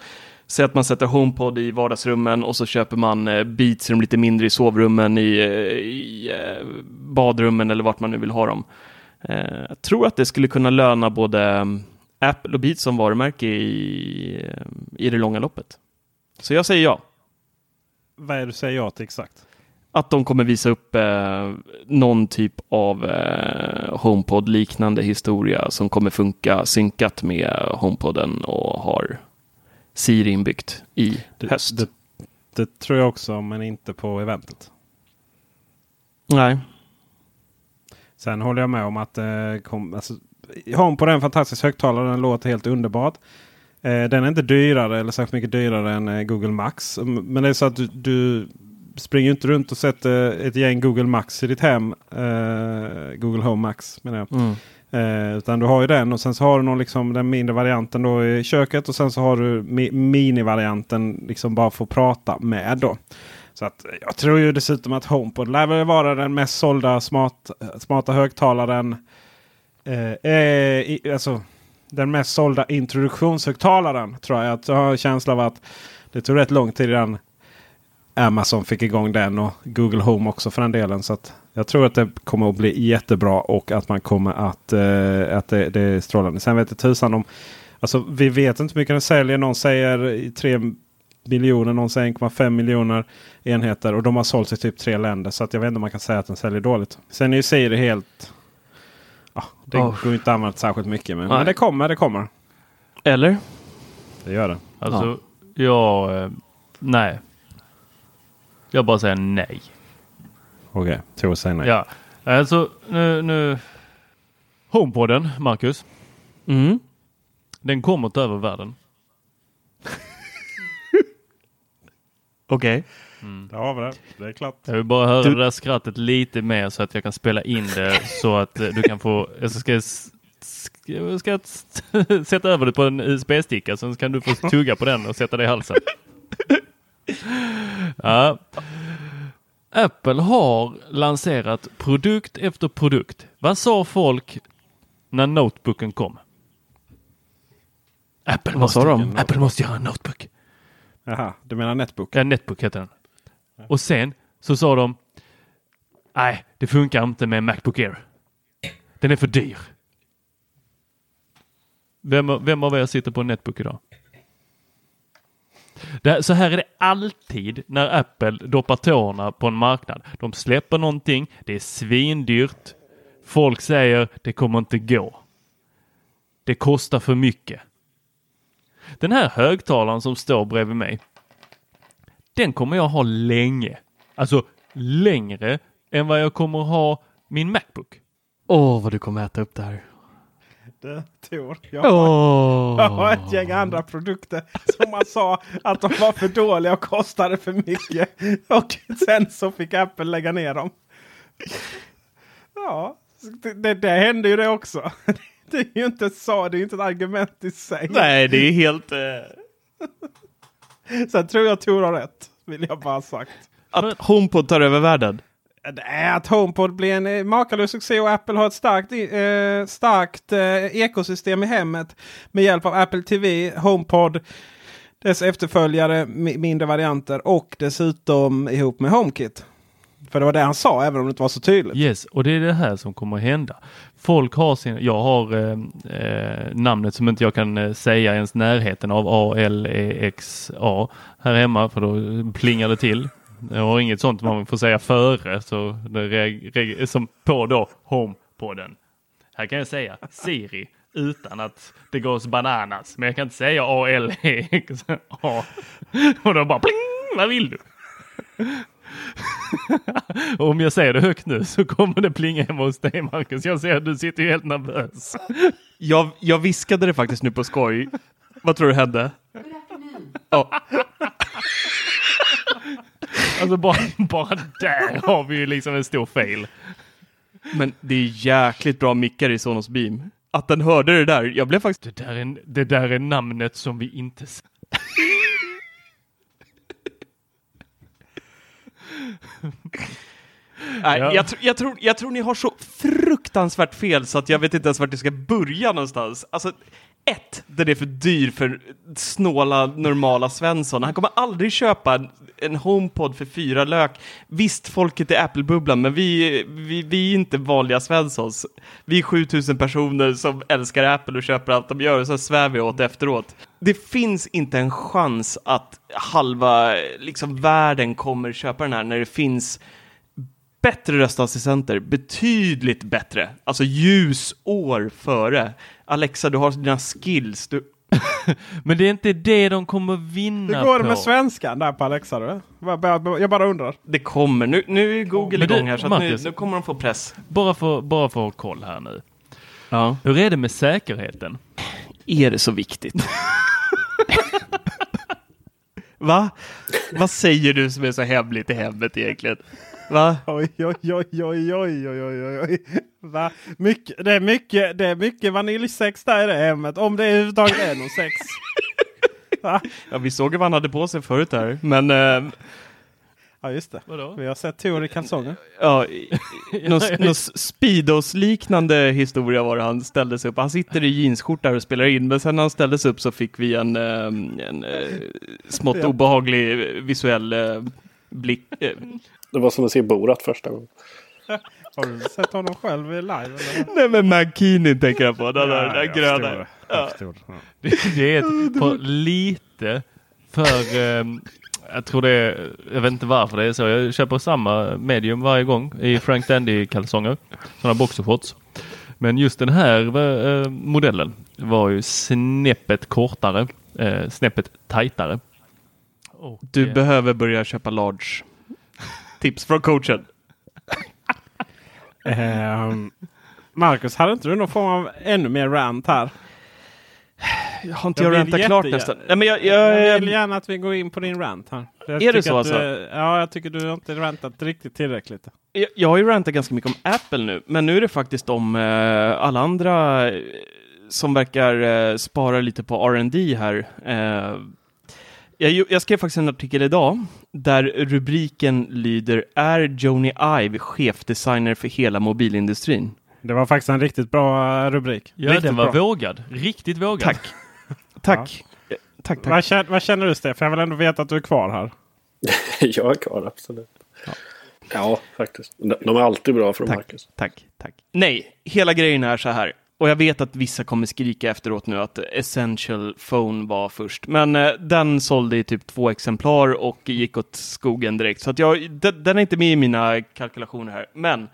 Säg att man sätter HomePod i vardagsrummen och så köper man eh, Beats i de lite mindre i sovrummen, i, i eh, badrummen eller vart man nu vill ha dem. Eh, jag tror att det skulle kunna löna både mm, Apple och Beats som varumärke i, i det långa loppet. Så jag säger ja. Vad är det du säger ja till exakt? Att de kommer visa upp eh, någon typ av eh, HomePod-liknande historia som kommer funka synkat med HomePoden och har Siri inbyggt i Det, höst. det, det tror jag också, men inte på eventet. Nej. Sen håller jag med om att eh, kom, alltså, HomePod är en fantastisk högtalare. Den låter helt underbart. Eh, den är inte dyrare eller särskilt mycket dyrare än eh, Google Max. Men det är så att du, du springer inte runt och sätter ett gäng Google Max i ditt hem. Eh, Google Home Max menar jag. Mm. Eh, utan du har ju den och sen så har du någon, liksom, den mindre varianten då i köket och sen så har du mi mini-varianten liksom bara för att prata med. Då. Så att jag tror ju dessutom att HomePod lär väl vara den mest sålda smart, smarta högtalaren. Eh, eh, i, alltså, den mest sålda introduktionshögtalaren tror jag. Jag har en känsla av att det tog rätt lång tid innan Amazon fick igång den och Google Home också för den delen. Så att jag tror att det kommer att bli jättebra och att man kommer att, eh, att det, det är strålande. Sen vet jag tusan om... Alltså vi vet inte hur mycket den säljer. Någon säger 3 miljoner, någon säger 1,5 miljoner enheter. Och de har sålts i typ tre länder. Så att jag vet inte om man kan säga att den säljer dåligt. Sen är ju Siri helt... Ja, det Oh. går inte att använda särskilt mycket. Men, men det kommer, det kommer. Eller? Det gör det. Alltså, jag... eh, Nej. Jag bara säger nej. Okej, Tor säger nej. Ja, alltså nu... nu HomePoden, Marcus. Mm. Den kommer ta över världen. [laughs] Okej. Där har vi det. Det är klart. Jag vill bara höra Du- det där skrattet lite mer så att jag kan spela in det så att eh, du kan få... Jag ska, ska, ska [laughs] sätta över det på en USB-sticka så kan du få tugga på den och sätta det i halsen. [laughs] Ja. Apple har lanserat produkt efter produkt. Vad sa folk när notebooken kom. Apple Vad måste, sa de? Apple måste göra en notebook. Jaha, du menar Netbook? Ja, Netbook heter den. Och sen så sa de Nej, det funkar inte med Macbook Air. Den är för dyr. Vem, vem av er sitter på en Netbook idag? Det, så här är det alltid när Apple doppar tårna på en marknad. De släpper någonting, det är svindyrt. Folk säger det kommer inte gå. Det kostar för mycket. Den här högtalaren som står bredvid mig. Den kommer jag ha länge. Alltså längre än vad jag kommer ha min Macbook. Åh, vad du kommer äta upp det här. Det, Tor, jag, har, jag har ett gäng andra produkter som man sa att de var för dåliga och kostade för mycket. Och sen så fick Apple lägga ner dem. Ja, det, det, det hände ju det också. Det är ju inte så, det är ju inte ett argument i sig. Nej, det är helt... Eh... [laughs] Sen tror jag Tor har rätt, vill jag bara ha sagt. Att HomePod tar över världen. Det är att HomePod blir en eh, makalös succé och Apple har ett starkt, eh, starkt eh, ekosystem i hemmet. Med hjälp av Apple TV, HomePod, dess efterföljare, mi- mindre varianter och dessutom ihop med HomeKit. För det var det han sa även om det inte var så tydligt. Yes, och det är det här som kommer att hända. Folk har sin, jag har eh, eh, namnet som inte jag kan eh, säga ens närheten av A-L-E-X-A här hemma för då plingar det till. Jag har inget sånt man får säga före så det reg, reg, som på då HomePoden. Här kan jag säga Siri utan att det går så bananas. Men jag kan inte säga A-L-E-X-A. Och då bara pling, vad vill du? Och [laughs] om jag säger det högt nu så kommer det plinga hemma hos dig Marcus. Jag ser att du sitter ju helt nervös. Jag, jag viskade det faktiskt nu på skoj. Vad tror du hände? Ja, Alltså bara, bara där har vi ju liksom en stor fail. men det är jäkligt bra mickar i Sonos Beam. Att den hörde det där, jag blev faktiskt... Det där är, det där är namnet som vi inte... Nej, Ja. jag, tr- jag, tror, jag tror ni har så fruktansvärt fel så att jag vet inte ens vart jag ska börja någonstans. Alltså, ett, den är för dyr för snåla normala Svensson. Han kommer aldrig köpa en, en HomePod för fyra lök. Visst, folket är Apple-bubblan, men vi, vi, vi är inte vanliga Svenssons. Vi är 7000 personer som älskar Apple och köper allt de gör och så svär vi åt efteråt. Det finns inte en chans att halva liksom, världen kommer köpa den här när det finns bättre röstassistenter, betydligt bättre, alltså ljusår före. Alexa, du har dina skills. Du... [laughs] Men det är inte det de kommer vinna Hur går det på. med svenskan där på Alexa? Du? Jag bara- undrar. Det kommer. Nu, nu är Google igång här, så att nu, Marcus. nu kommer de få press. Bara för, bara för att ha koll här nu. Ja. Hur är det med säkerheten? Är det så viktigt? [laughs] Va? Vad säger du som är så hemligt i hemmet egentligen? Va? Oj, oj, oj, oj, oj, oj, oj, oj. Va? Mycket, det, är mycket, det är mycket vaniljsex där i det hemmet. Om det överhuvudtaget är någon sex. [laughs] Va? Ja, vi såg ju vad han hade på sig förut här, men eh, Ja, just det. Vadå? Vi har sett Tor i kalsonger. [laughs] ja, någon, någon Speedos-liknande historia var det han ställde sig upp. Han sitter i jeansskjorta och spelar in, men sen när han ställde sig upp så fick vi en, eh, en eh, smått Ja. obehaglig visuell eh, blick. Det var som att se Borat första gången. [laughs] Har du sett honom själv i live? Eller? Nej men McKinney tänker jag på, den där, Ja, gröna. förstår förstår. Ja. Det, det är ett, för lite för... ehm, jag tror det är, jag vet inte varför det är så. Jag köper samma medium varje gång i Frank Dandy-kalsonger. Sådana boxershorts. Men just den här eh, modellen var ju snäppet kortare, eh, snäppet tajtare. Och, Du eh, behöver börja köpa large. Tips från coachen. [laughs] Ehm, Marcus, hade inte du någon form av ännu mer rant här? Har inte Jag jag, rantat klart nästan? Nej, men jag, jag, Jag vill gärna att vi går in på din rant här. Jag Är det så att du, alltså? Ja, jag tycker du har inte rantat riktigt tillräckligt. Jag, jag har ju rantat ganska mycket om Apple nu, men nu är det faktiskt om eh, alla andra eh, som verkar eh, spara lite på R&D här. Eh, jag, jag skrev faktiskt en artikel idag där rubriken lyder Är Joni Ive chefdesigner för hela mobilindustrin? Det var faktiskt en riktigt bra eh, rubrik. Ja, riktigt den var bra. vågad. Riktigt vågad. Tack. Tack. Tack, tack. Vad känner, vad känner du Stefan? Jag vill ändå veta att du är kvar här. [laughs] jag är kvar, absolut. Ja, faktiskt. De de är alltid bra från Tack, Marcus. tack, tack. Nej, hela grejen är så här. Och jag vet att vissa kommer skrika efteråt nu att Essential Phone var först. Men eh, den sålde i typ två exemplar och gick åt skogen direkt. Så att jag, den, den är inte med i mina kalkylationer här. Men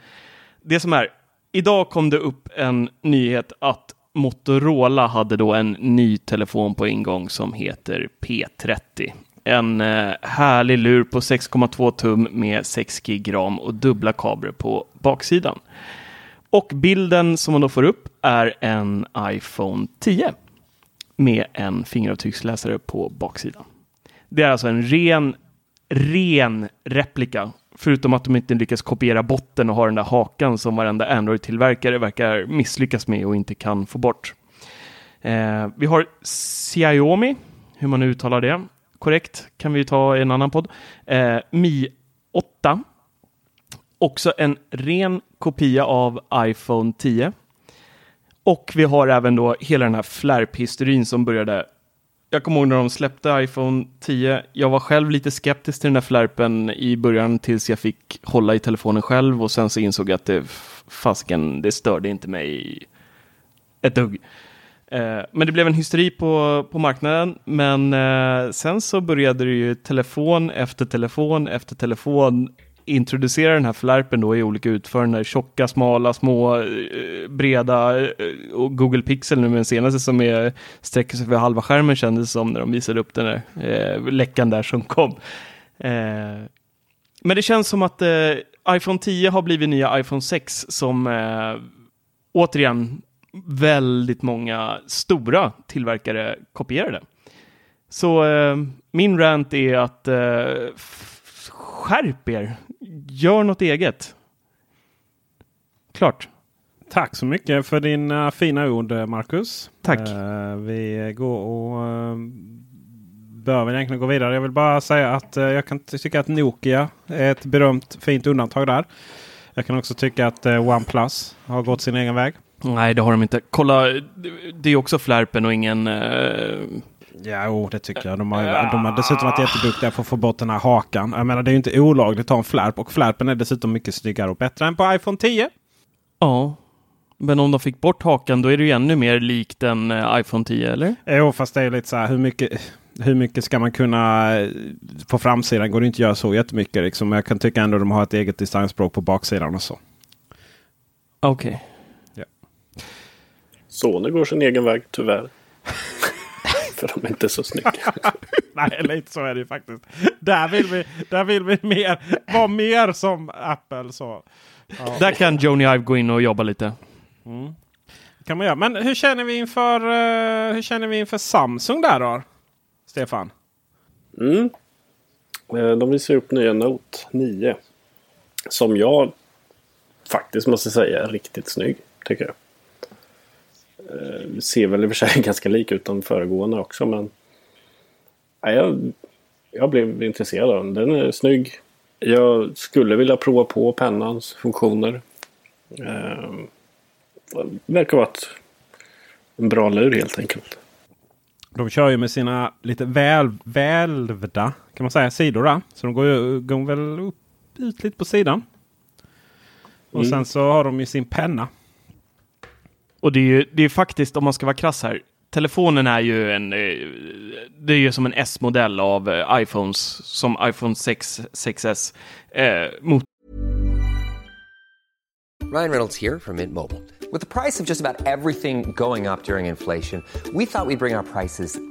det som är, idag kom det upp en nyhet att Motorola hade då en ny telefon på ingång som heter P30. En eh, härlig lur på 6,2 tum med 6 gig ram och dubbla kablar på baksidan. Och bilden som man då får upp är en iPhone 10 med en fingeravtrycksläsare på baksidan. Det är alltså en ren, ren replika. Förutom att de inte lyckas kopiera botten och ha den där hakan som varenda Android-tillverkare verkar misslyckas med och inte kan få bort. Eh, vi har Xiaomi, hur man uttalar det. Korrekt, kan vi ta i en annan podd. Eh, Mi 8. Också en ren kopia av iPhone 10. Och vi har även då hela den här flärphysterin som började jag kommer ihåg när de släppte iPhone 10. Jag var själv lite skeptisk till den här flärpen i början tills jag fick hålla i telefonen själv och sen så insåg jag att det fasken, det störde inte mig ett dugg. Eh, men det blev en hysteri på, på marknaden. Men eh, sen så började det ju telefon efter telefon efter telefon introducera den här flärpen då i olika utföranden. Tjocka, smala, små, eh, breda eh, och Google Pixel nu med den senaste som är, sträcker sig för halva skärmen kändes det som när de visade upp den där eh, läckan där som kom. Eh, men det känns som att eh, iPhone 10 har blivit nya iPhone 6 som eh, återigen väldigt många stora tillverkare kopierade. Så eh, min rant är att eh, skärp er. Gör något eget. Klart. Tack så mycket för dina fina ord eh, Marcus. Tack. Eh, vi går och uh, bör väl egentligen gå vidare. Jag vill bara säga att eh, jag kan ty- tycka att Nokia är ett berömt fint undantag där. Jag kan också tycka att uh, OnePlus har gått sin egen väg. Nej, det har de inte. Kolla, det- det är också flärpen och ingen... Eh, Ja, jo, det tycker jag. De har, de har dessutom varit jätteduktiga på att få bort den här hakan. Jag menar, det är ju inte olagligt att ha en flärp och flärpen är dessutom mycket snyggare och bättre än på iPhone 10. ja. Men om de fick bort hakan, då är det ju ännu mer likt en eh, iPhone 10, eller? Jo, fast det är lite så här hur mycket, hur mycket ska man kunna... eh, På framsidan går det inte att göra så jättemycket. Liksom. Jag kan tycka ändå att de har ett eget designspråk på baksidan och så. Okej. Sony går sin egen väg, tyvärr. För de är inte så snygga. [laughs] Nej, lite så är det ju faktiskt. Där vill vi, där vill vi mer, vara mer som Apple. Så. Där kan Joni Ive gå in och jobba lite. kan man göra. Men hur känner vi inför, eh, hur känner vi inför Samsung där då? Stefan? Mm. Eh, De visar upp nya Note 9. Som jag faktiskt måste säga är riktigt snygg. Tycker jag. Eh, Ser väl i och för sig [laughs] ganska lik ut de föregående också men. Nej, jag, jag blev intresserad av den. Den är snygg. Jag skulle vilja prova på pennans funktioner. Eh, verkar vara ett, en bra lur helt enkelt. De kör ju med sina lite väl, välvda kan man säga, sidor där. Så de går, ju, går väl upp, ut lite på sidan. Och Mm. sen så har de ju sin penna. Och det är ju det är faktiskt, om man ska vara krass här, telefonen är ju en, eh, det är ju som en S-modell av eh, iPhones, som iPhone 6, 6S. Eh, mot Ryan Reynolds här från Mint Mobile. Med priset på nästan allt som går upp under inflationen, trodde vi att vi skulle bring våra priser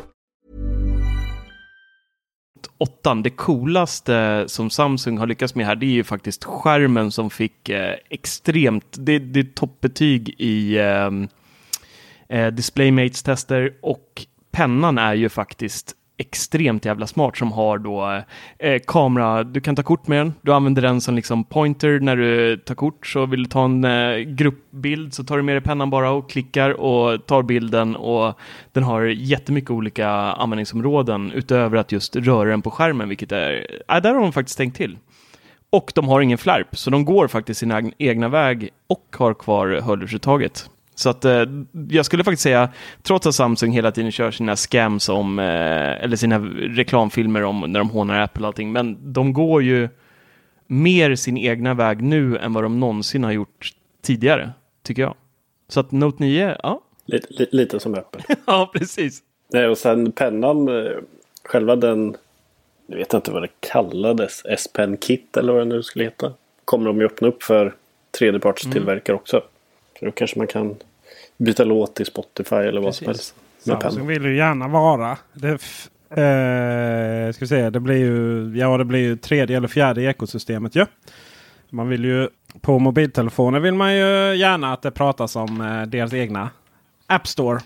åttan, det coolaste som Samsung har lyckats med här, det är ju faktiskt skärmen som fick eh, extremt, det, det är toppbetyg i eh, eh DisplayMates tester och pennan är ju faktiskt extremt jävla smart som har då eh, kamera, du kan ta kort med den, du använder den som liksom pointer när du tar kort, så vill du ta en eh, gruppbild så tar du med dig pennan bara och klickar och tar bilden och den har jättemycket olika användningsområden utöver att just röra den på skärmen, vilket är, äh, där har de faktiskt tänkt till. Och de har ingen flärp, så de går faktiskt sin egna väg och har kvar hörlursuttaget. Så att eh, jag skulle faktiskt säga, trots att Samsung hela tiden kör sina scams om, eh, eller sina reklamfilmer om när de hånar Apple och allting, men de går ju mer sin egna väg nu än vad de någonsin har gjort tidigare, tycker jag. Så att Note 9, ja. Lite, li, lite som Apple. [laughs] ja, precis. Nej, och sen pennan, eh, själva den, jag vet inte vad det kallades, S-Pen Kit eller vad det nu skulle heta. Kommer de ju öppna upp för tredjepartstillverkare också. Så då kanske man kan byta låt i Spotify eller vad som helst. Med Samsung vill ju gärna vara. Det, eh, ska vi se, det blir ju, ja, det blir ju tredje eller fjärde i ekosystemet ju. Man vill ju på mobiltelefoner vill man ju gärna att det pratas om eh, deras egna App Store.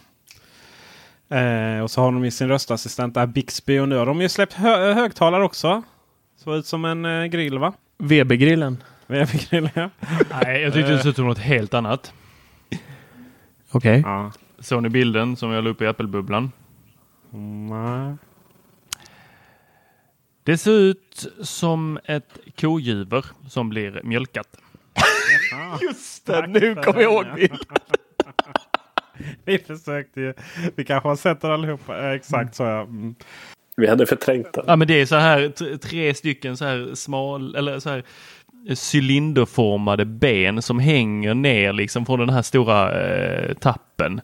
Eh, och så har de ju sin röstassistent där Bixby och nu har de ju släppt hö högtalare också. Såg ut som en eh, grill va? VB-grillen. VB-grill ja. Nej, jag tyckte det såg ut som något helt annat. Okej. ja. Såg ni bilden som jag la upp i Apple-bubblan? Nej. Det ser ut som ett kojuver som blir mjölkat. Just det, nu kommer jag ihåg bilden. [laughs] Vi försökte ju. Vi kanske har sett den allihopa. Exakt så ja. Mm. Vi hade förträngt den. Ja, men det är så här tre stycken så här smal eller så här cylinderformade ben som hänger ner liksom från den här stora eh, tappen.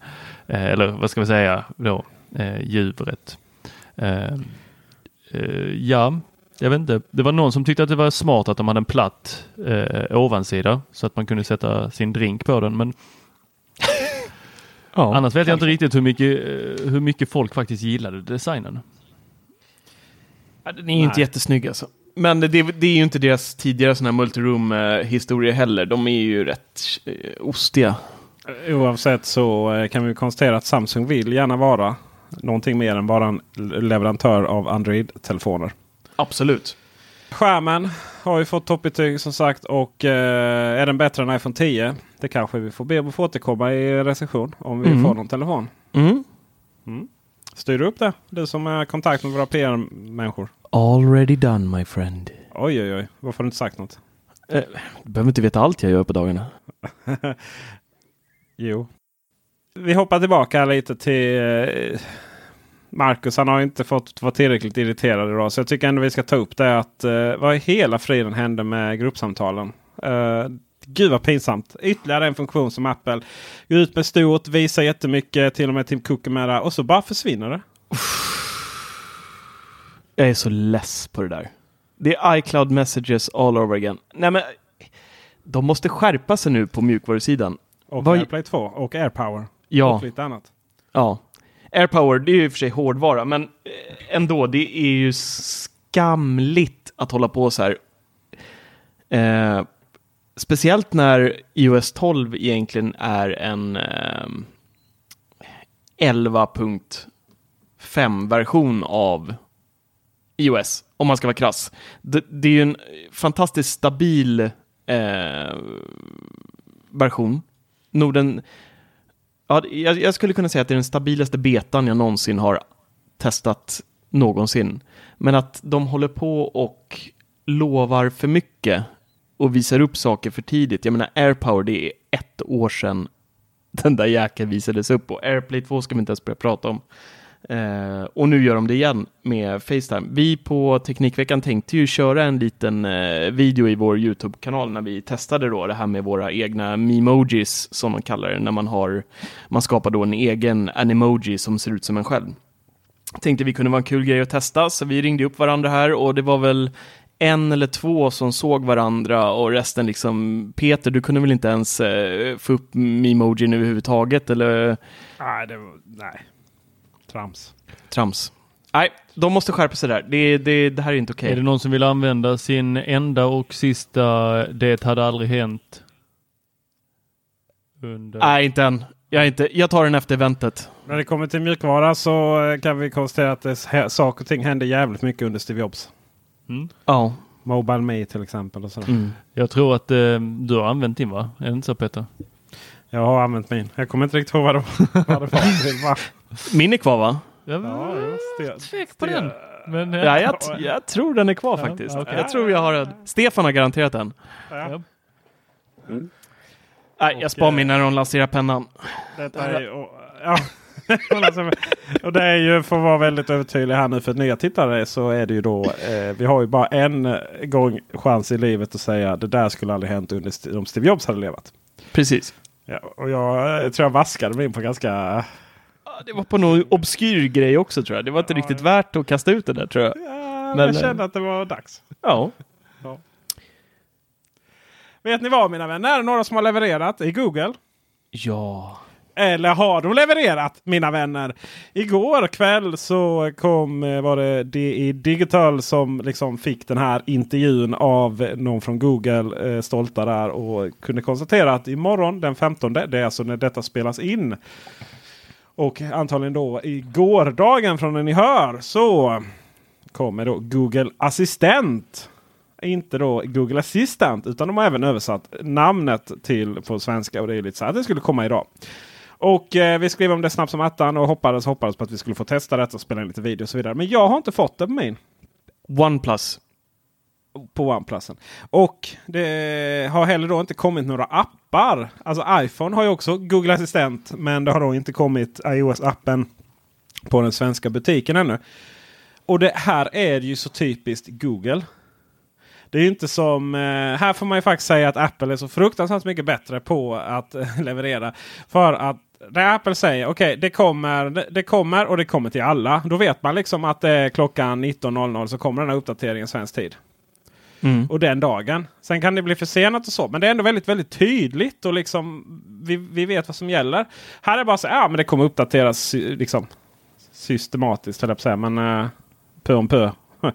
Eh, eller vad ska vi säga då? Eh, djuret. Eh, eh, ja, jag vet inte. Det var någon som tyckte att det var smart att de hade en platt eh, ovansida så att man kunde sätta sin drink på den. Men Ja, [laughs] annars vet jag inte riktigt hur mycket, hur mycket folk faktiskt gillade designen. Ja, Den är ju inte jättesnygg alltså. Men det, det är ju inte deras tidigare sådana här multiroom-historier heller. De är ju rätt eh, ostiga. Oavsett så eh, kan vi konstatera att Samsung vill gärna vara någonting mer än bara en leverantör av Android-telefoner. Absolut. Skärmen har ju fått toppbetyg som sagt och eh, är den bättre än iPhone 10? Det kanske vi får be att få återkomma i recension om vi Mm. får någon telefon. Mm. Styr du upp det? Du som är kontakt med våra PR-människor. Already done my friend. Oj oj oj, varför har du inte sagt något? Eh, du behöver inte veta allt jag gör på dagarna. [laughs] Jo. Vi hoppar tillbaka lite till eh, Marcus. Han har inte fått vara tillräckligt irriterad idag. Så jag tycker ändå vi ska ta upp det. att eh, Vad i hela friden hände med gruppsamtalen? Gud vad pinsamt. Ytterligare en funktion som Apple går ut med stort, visar jättemycket. Till och med Tim Cook är med där. Och så bara försvinner det. Jag är så less på det där. Det är iCloud messages all over again. Nej men, de måste skärpa sig nu på mjukvarusidan. Och Vad- AirPlay 2 och AirPower. Ja. Och lite annat. Ja. AirPower, det är ju i och för sig hårdvara, men eh, ändå, det är ju skamligt att hålla på så här. Eh, speciellt när iOS 12 egentligen är en eh, 11.5-version av iOS, om man ska vara krass. Det, det är ju en fantastiskt stabil eh, version. Norden, Ja, jag, jag skulle kunna säga att det är den stabilaste betan jag någonsin har testat någonsin. Men att de håller på och lovar för mycket och visar upp saker för tidigt. Jag menar, AirPower, det är ett år sedan den där jäkeln visades upp och AirPlay 2 ska vi inte ens börja prata om. Eh, och nu gör de det igen med Facetime. Vi på Teknikveckan tänkte ju köra en liten eh, video i vår YouTube-kanal när vi testade då det här med våra egna memojis som de kallar det, när man har, man skapar då en egen animoji som ser ut som en själv. Tänkte vi kunde vara en kul grej att testa, så vi ringde upp varandra här och det var väl en eller två som såg varandra och resten liksom, Peter, du kunde väl inte ens eh, få upp memojin överhuvudtaget eller? Nej, det var, nej. Trams. Trams. Nej, de måste skärpa sig där. Det, det, det här är inte okej. Är det någon som vill använda sin enda och sista Det hade aldrig hänt? Under... Nej, inte än. Jag, inte, jag tar den efter eventet. När det kommer till mjukvara så eh, kan vi konstatera att det, saker och ting hände jävligt mycket under Steve Jobs. Ja. Mobile Me till exempel. Och sådär. Mm. Jag tror att eh, du har använt din va? Är det inte så Peter? Jag har använt min. Jag kommer inte riktigt ihåg vad [laughs] det var. [laughs] Min är kvar va? Ja, Ja, tvek på den. Men, Ja, jag, jag tror den är kvar faktiskt. okej. Jag tror jag har den. Stefan har garanterat den. ja. Nej, jag spar min när de lanserar pennan. Detta är, och, ja. [laughs] Alltså, och det är ju för att vara väldigt övertydlig här nu för nya tittare så är det ju då. Eh, vi har ju bara en gång chans i livet att säga det där skulle aldrig hänt under om Steve Jobs hade levat. Precis. Ja, och jag eh, tror jag vaskade mig in på ganska... Ja, Det var på någon obskyr grej också tror jag. Det var inte riktigt värt att kasta ut det där tror jag. Ja, Men, jag kände att det var dags. Ja. Vet ni vad mina vänner? Några som har levererat i Google? Ja. Eller har de levererat mina vänner? Igår kväll så kom, eh, var det DI Digital som liksom fick den här intervjun av någon från Google. Eh, stolta där och kunde konstatera att imorgon den 15, det är alltså när detta spelas in. Och antagligen då i gårdagen från när ni hör så kommer då Google Assistent. Inte då Google Assistant utan de har även översatt namnet till på svenska och det är lite så att det skulle komma idag. Och eh, vi skrev om det snabbt som attan och hoppades, hoppades på att vi skulle få testa detta och spela in lite video och så vidare. Men jag har inte fått det på min. OnePlus. På OnePlusen. Och det har heller då inte kommit några appar. Alltså iPhone har ju också Google Assistent. Men det har då inte kommit iOS-appen på den svenska butiken ännu. Och det här är ju så typiskt Google. Det är ju inte som... Eh, här får man ju faktiskt säga att Apple är så fruktansvärt mycket bättre på att eh, [laughs] leverera. För att när Apple säger okej det, kommer, det, det kommer och det kommer till alla. Då vet man liksom att det är klockan 19.00 så kommer den här uppdateringen svensk tid. Mm. Och den dagen. Sen kan det bli försenat och så. Men det är ändå väldigt, väldigt tydligt. Och liksom vi, vi vet vad som gäller. Här är det bara så ja men det kommer uppdateras eh, liksom, systematiskt höll jag på att säga. Men uh, pö om pö. [laughs]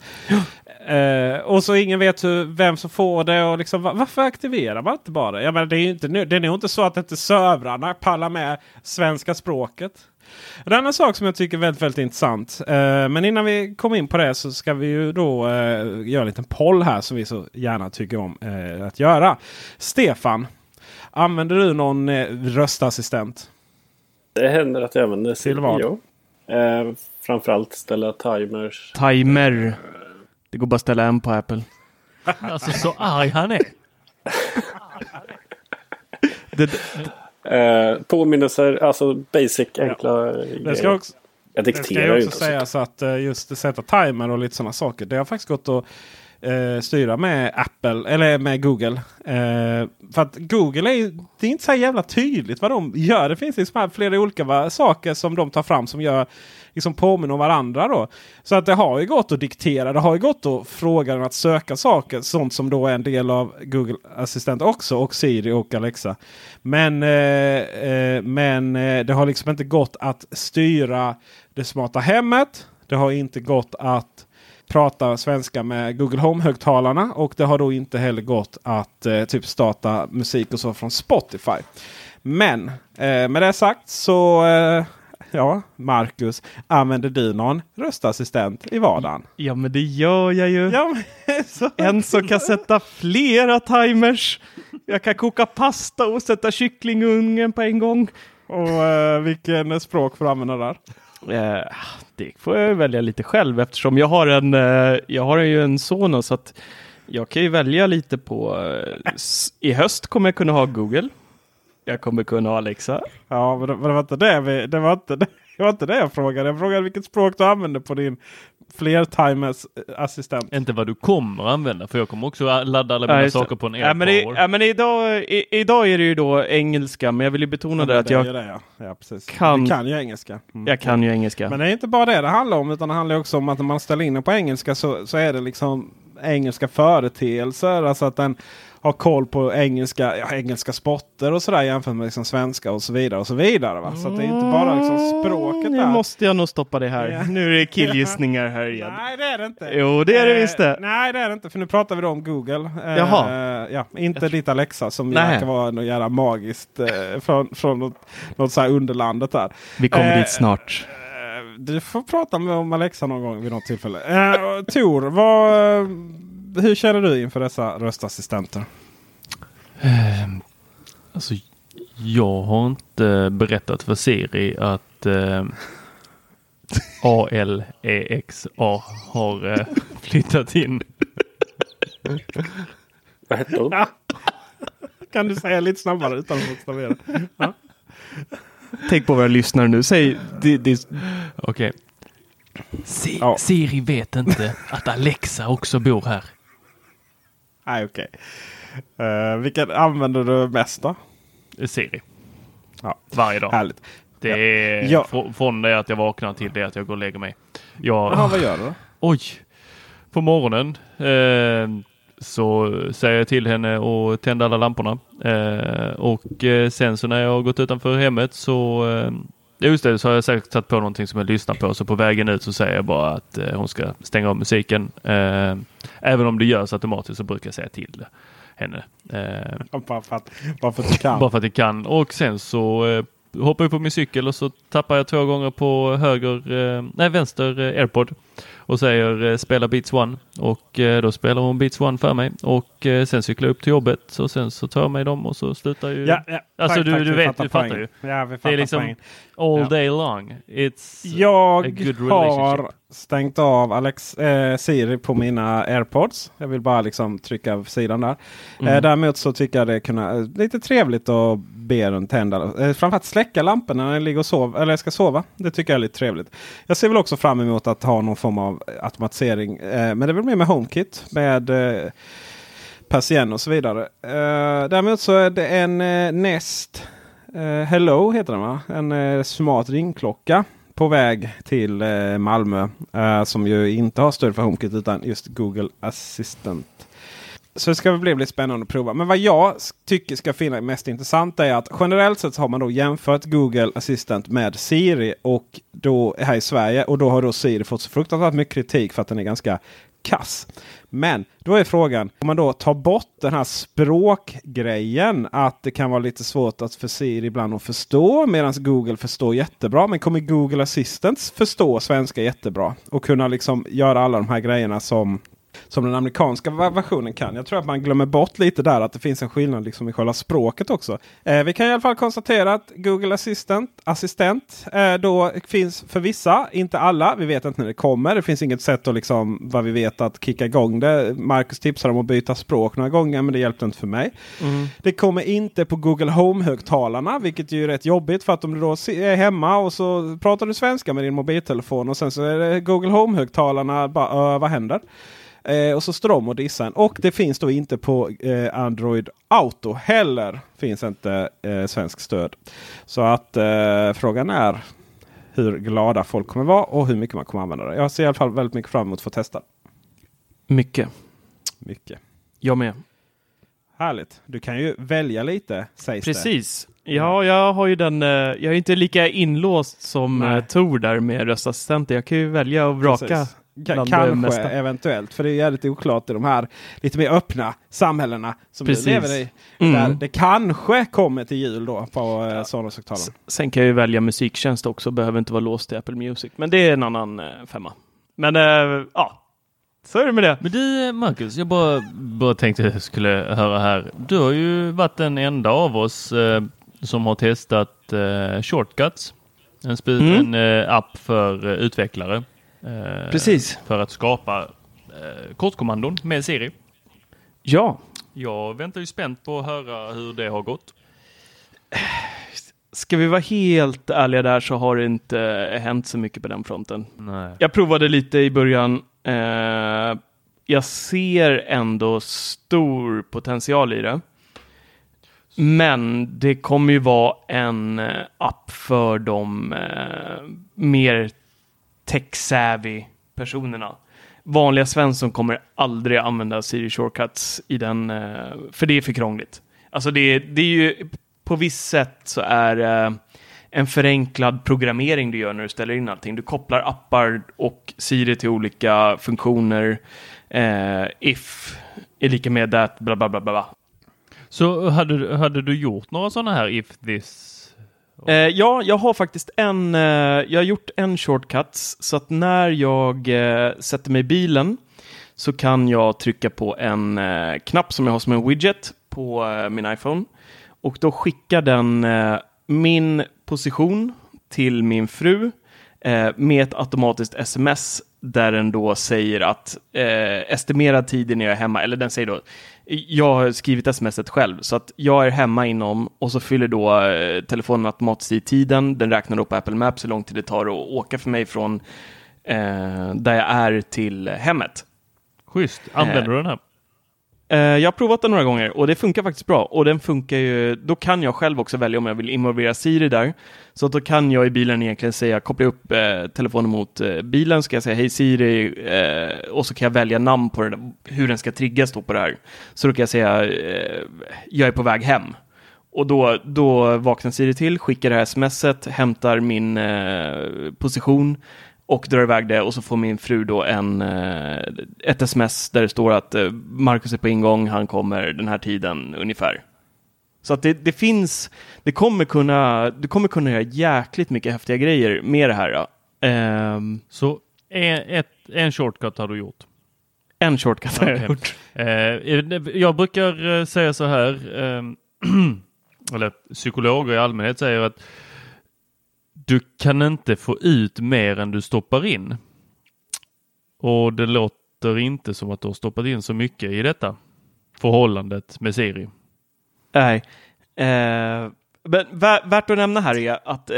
Eh, och så ingen vet hur, vem som får det. Och liksom, va- varför aktiverar man inte bara? Jag menar, det är ju inte, det är nog inte så att inte servrarna pallar med svenska språket. En annan sak som jag tycker är väldigt, väldigt intressant. Eh, men innan vi kommer in på det så ska vi ju då eh, göra en liten poll här som vi så gärna tycker om att göra. Stefan, använder du någon röstassistent? Det händer att jag använder Till vad? Jo. Framförallt ställa timers. Timer. Det går bara att ställa en på Apple. [laughs] Alltså så arg han är. Det, Eh, påminnelser, alltså basic enkla Det ska grejer. också, Jag Det ska dikterar ju också sägas att eh, just att sätta timer och lite sådana saker. Det har faktiskt gått att eh, styra med Apple eller med Google. Eh, för att Google är ju det är inte så jävla tydligt vad de gör. Det finns liksom flera olika va, saker som de tar fram som gör liksom påminner om varandra. Då. Så att det har ju gått att diktera. Det har ju gått att fråga den att söka saker. Sånt som då är en del av Google Assistent också. Och Siri och Alexa. Men, eh, eh, men eh, det har liksom inte gått att styra det smarta hemmet. Det har inte gått att prata svenska med Google Home-högtalarna. Och det har då inte heller gått att eh, typ starta musik och så från Spotify. Men eh, med det sagt så eh, Ja, Marcus, använder du någon röstassistent i vardagen? ja, men det gör jag ju. Ja, [laughs] så. En som kan sätta flera timers. Jag kan koka pasta och sätta kyckling i ugnen på en gång. Och eh, vilken språk får du använda där? Eh, det får jag välja lite själv eftersom jag har en, eh, jag har ju en son så att jag kan ju välja lite på, eh, i höst kommer jag kunna ha Google. Jag kommer kunna ha Alexa. Ja, men det, men det var inte det, vi, det, var inte det, [laughs] det var inte det jag frågade. Jag frågade vilket språk du använder på din flertimers eh, assistent. Inte vad du kommer använda för jag kommer också ladda alla mina Ja, saker på en Ja, men, AirPower. ja, men idag, i, idag är det ju då engelska, men jag vill ju betona det att det är jag, det, ja. ja, precis. kan- Du kan ju engelska. Mm. jag kan ju engelska. Men det är inte bara det det handlar om. Utan det handlar också om att när man ställer in det på engelska så, så är det liksom engelska företeelser. Alltså att den har koll på engelska, ja, engelska sporter och sådär jämfört med liksom svenska och så vidare. och så vidare va? Så att det är inte bara liksom språket Nu där. måste jag nog stoppa det här. Ja. Nu är det killgissningar här igen. Nej det är det inte. Jo, det är det Eh, visst det. Nej det är det inte för nu pratar vi då om Google. Eh, Jaha. Ja, inte ditt Alexa som verkar vara något jävla magiskt eh, från, från något, något så här underlandet där. Vi kommer Eh, dit snart. Eh, Du får prata med om Alexa någon gång vid något tillfälle. Eh, Tor, vad, hur känner du inför dessa röstassistenter? Ehm, Alltså, jag har inte berättat för Siri att eh, ALEXA har eh, flyttat in. Vad hette hon? [laughs] Kan du säga lite snabbare utan att bokstavera? Ja. Tänk på våra lyssnare nu. Säg, Okej. Si- Ja. Siri vet inte att Alexa också bor här. Nej, okej. Eh, vilken använder du mest då? Siri. Ja. Varje dag. Härligt. Det är Ja. fr- från det att jag vaknar till det att jag går och lägger mig. Jag, Jaha, vad gör du då? Oj! På morgonen eh, så säger jag till henne att tända alla lamporna. Eh, och eh, sen så när jag har gått utanför hemmet så eh, Just det, så har jag säkert satt på någonting som jag lyssnar på. Så på vägen ut så säger jag bara att eh, hon ska stänga av musiken. Eh, även om det görs automatiskt så brukar jag säga till henne. Eh, Bara för att, bara för att du kan. bara för att jag kan. Och sen så hoppar jag på min cykel och så tappar jag två gånger på höger, eh, nej vänster eh, airpod och säger eh, spela Beats One och eh, då spelar hon Beats One för mig och eh, sen cyklar jag upp till jobbet och sen så tar jag mig dem och så slutar ju Ja, ja. Alltså, du- du vi vet, fattar du fattar ju. Ja, vi Det fattar är liksom poängen. all day long. It's a Jag good har relationship. Stängt av Alex, eh, Siri på mina airpods. Jag vill bara liksom trycka över sidan där. Mm. Eh, däremot så tycker jag det är eh, lite trevligt att be den tända. Eh, framförallt släcka lamporna när jag ligger och sov, eller jag ska sova. Det tycker jag är lite trevligt. Jag ser väl också fram emot att ha någon form av automatisering. Eh, men det är väl mer med HomeKit. Med eh, Persien och så vidare. Eh, däremot så är det en eh, Nest eh, Hello heter den va? En eh, smart ringklocka på väg till eh, Malmö. Eh, som ju inte har stöd för HomeKit utan just Google Assistant. Så det ska bli lite spännande att prova. Men vad jag tycker ska finnas mest intressant är att generellt sett så har man då jämfört Google Assistant med Siri och då här i Sverige. Och då har då Siri fått så fruktansvärt mycket kritik för att den är ganska kass. Men då är frågan om man då tar bort den här språkgrejen. Att det kan vara lite svårt att för Siri ibland att förstå medan Google förstår jättebra. Men kommer Google Assistant förstå svenska jättebra och kunna liksom göra alla de här grejerna som som den amerikanska versionen kan. Jag tror att man glömmer bort lite där att det finns en skillnad liksom i själva språket också. Eh, vi kan i alla fall konstatera att Google Assistant, assistent eh, då finns för vissa, inte alla. Vi vet inte när det kommer. Det finns inget sätt att liksom, vad vi vet att kicka igång det. Marcus tipsade om att byta språk några gånger men det hjälpte inte för mig. Det kommer inte på Google Home-högtalarna vilket ju är rätt jobbigt för att om du då är hemma och så pratar du svenska med din mobiltelefon och sen så är det Google Home-högtalarna. Bara, "Ö, vad händer? Eh, och så står de och dissar. Och det finns då inte på eh, Android Auto heller. Finns inte eh, svensk stöd. Så att eh, frågan är hur glada folk kommer vara och hur mycket man kommer använda det. Jag ser i alla fall väldigt mycket fram emot att få testa. mycket. Mycket. Jag med. Härligt. Du kan ju välja lite sägs det. Precis. Ja, jag har ju den. eh, Jag är inte lika inlåst som Nej. eh, Tor där med röstassistenter. Jag kan ju välja och vraka. Precis. Kanske eventuellt. För det är jävligt oklart i de här lite mer öppna samhällena som Precis. du lever i. Mm. Där det kanske kommer till jul då på eh, Sonos-högtalaren. S- Sen kan jag ju välja musiktjänst också. Behöver inte vara låst till Apple Music. Men det är en annan eh, femma. Men eh, ja, så är det med det. Men du Marcus, jag bara, bara tänkte jag skulle höra här. Du har ju varit den enda av oss eh, som har testat eh, Shortcuts. En, Mm. en eh, app för utvecklare. Eh, Precis. För att skapa eh, kortkommandon med Siri. Ja, Jag väntar ju spänt på att höra hur det har gått. ska vi vara helt ärliga där så har det inte hänt så mycket på den fronten. Nej. Jag provade lite i början. Eh, jag ser ändå stor potential i det. Men det kommer ju vara en app för de mer tech-savvy personerna. vanliga Svensson kommer aldrig använda Siri Shortcuts i den, eh, för det är för krångligt. Alltså det, det är ju, på visst sätt så är det en förenklad programmering du gör när du ställer in allting. Du kopplar appar och Siri till olika funktioner. Eh, if är lika med that, bla bla bla bla. Så hade, hade du gjort några sådana här if this? Eh, ja, jag har faktiskt en, eh, jag har gjort en shortcuts så att när jag eh, sätter mig i bilen så kan jag trycka på en eh, knapp som jag har som en widget på eh, min iPhone. Och då skickar den eh, min position till min fru eh, med ett automatiskt sms där den då säger att eh, estimerad tid när jag är hemma, eller den säger då, jag har skrivit smset själv, så att jag är hemma inom och så fyller då eh, telefonen automatiskt i tiden. Den räknar upp på Apple Maps hur lång tid det tar att åka för mig från eh, där jag är till hemmet. Schysst. Använder Eh. du den här? Eh, jag har provat den några gånger och det funkar faktiskt bra. Och den funkar ju, då kan jag själv också välja om jag vill involvera Siri där. Så att då kan jag i bilen egentligen säga, koppla upp eh, telefonen mot eh, bilen, ska jag säga hej Siri eh, och så kan jag välja namn på den, hur den ska triggas då på det här. Så då kan jag säga, eh, jag är på väg hem. Och då, då vaknar Siri till, skickar det här smset, hämtar min eh, position och drar iväg det och så får min fru då en, eh, ett sms där det står att eh, Marcus är på ingång, han kommer den här tiden ungefär. Så att det, det finns, det kommer kunna, du kommer kunna göra jäkligt mycket häftiga grejer med det här. Ehm, Så en, ett, en shortcut har du gjort? en shortcut har jag Okej. gjort. Eh, jag brukar säga så här, eh, [clears throat] eller psykologer i allmänhet säger att du kan inte få ut mer än du stoppar in. Och det låter inte som att du har stoppat in så mycket i detta förhållandet med Siri. Nej. Eh, men värt att nämna här är att eh,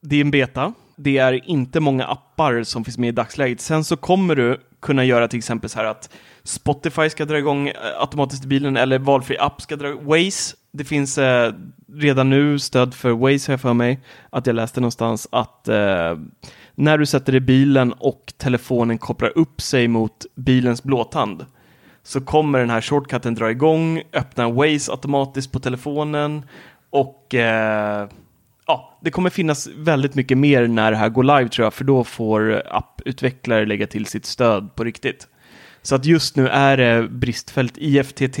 det är en beta. Det är inte många appar som finns med i dagsläget. Sen så kommer du kunna göra till exempel så här att Spotify ska dra igång eh, automatiskt i bilen eller valfri app ska dra Waze. Det finns eh, redan nu stöd för Waze har jag för mig. Att jag läste någonstans att eh, när du sätter dig i bilen och telefonen kopplar upp sig mot bilens blåtand så kommer den här shortcutten dra igång, öppna Waze automatiskt på telefonen och eh, ja, det kommer finnas väldigt mycket mer när det här går live tror jag, för då får apputvecklare lägga till sitt stöd på riktigt. Så att just nu är det bristfällt IFTT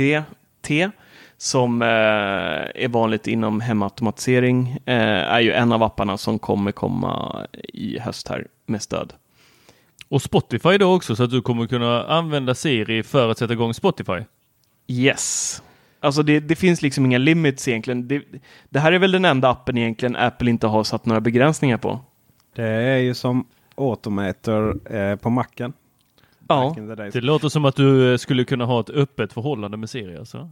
som eh, är vanligt inom hemautomatisering, eh, är ju en av apparna som kommer komma i höst här med stöd. Och Spotify då också så att du kommer kunna använda Siri för att sätta igång Spotify. Yes. Alltså det, det finns liksom inga limits egentligen. Det, det här är väl den enda appen egentligen Apple inte har satt några begränsningar på. Det är ju som Automator eh, på macken. Ja. Det låter som att du eh, skulle kunna ha ett öppet förhållande med Siri alltså.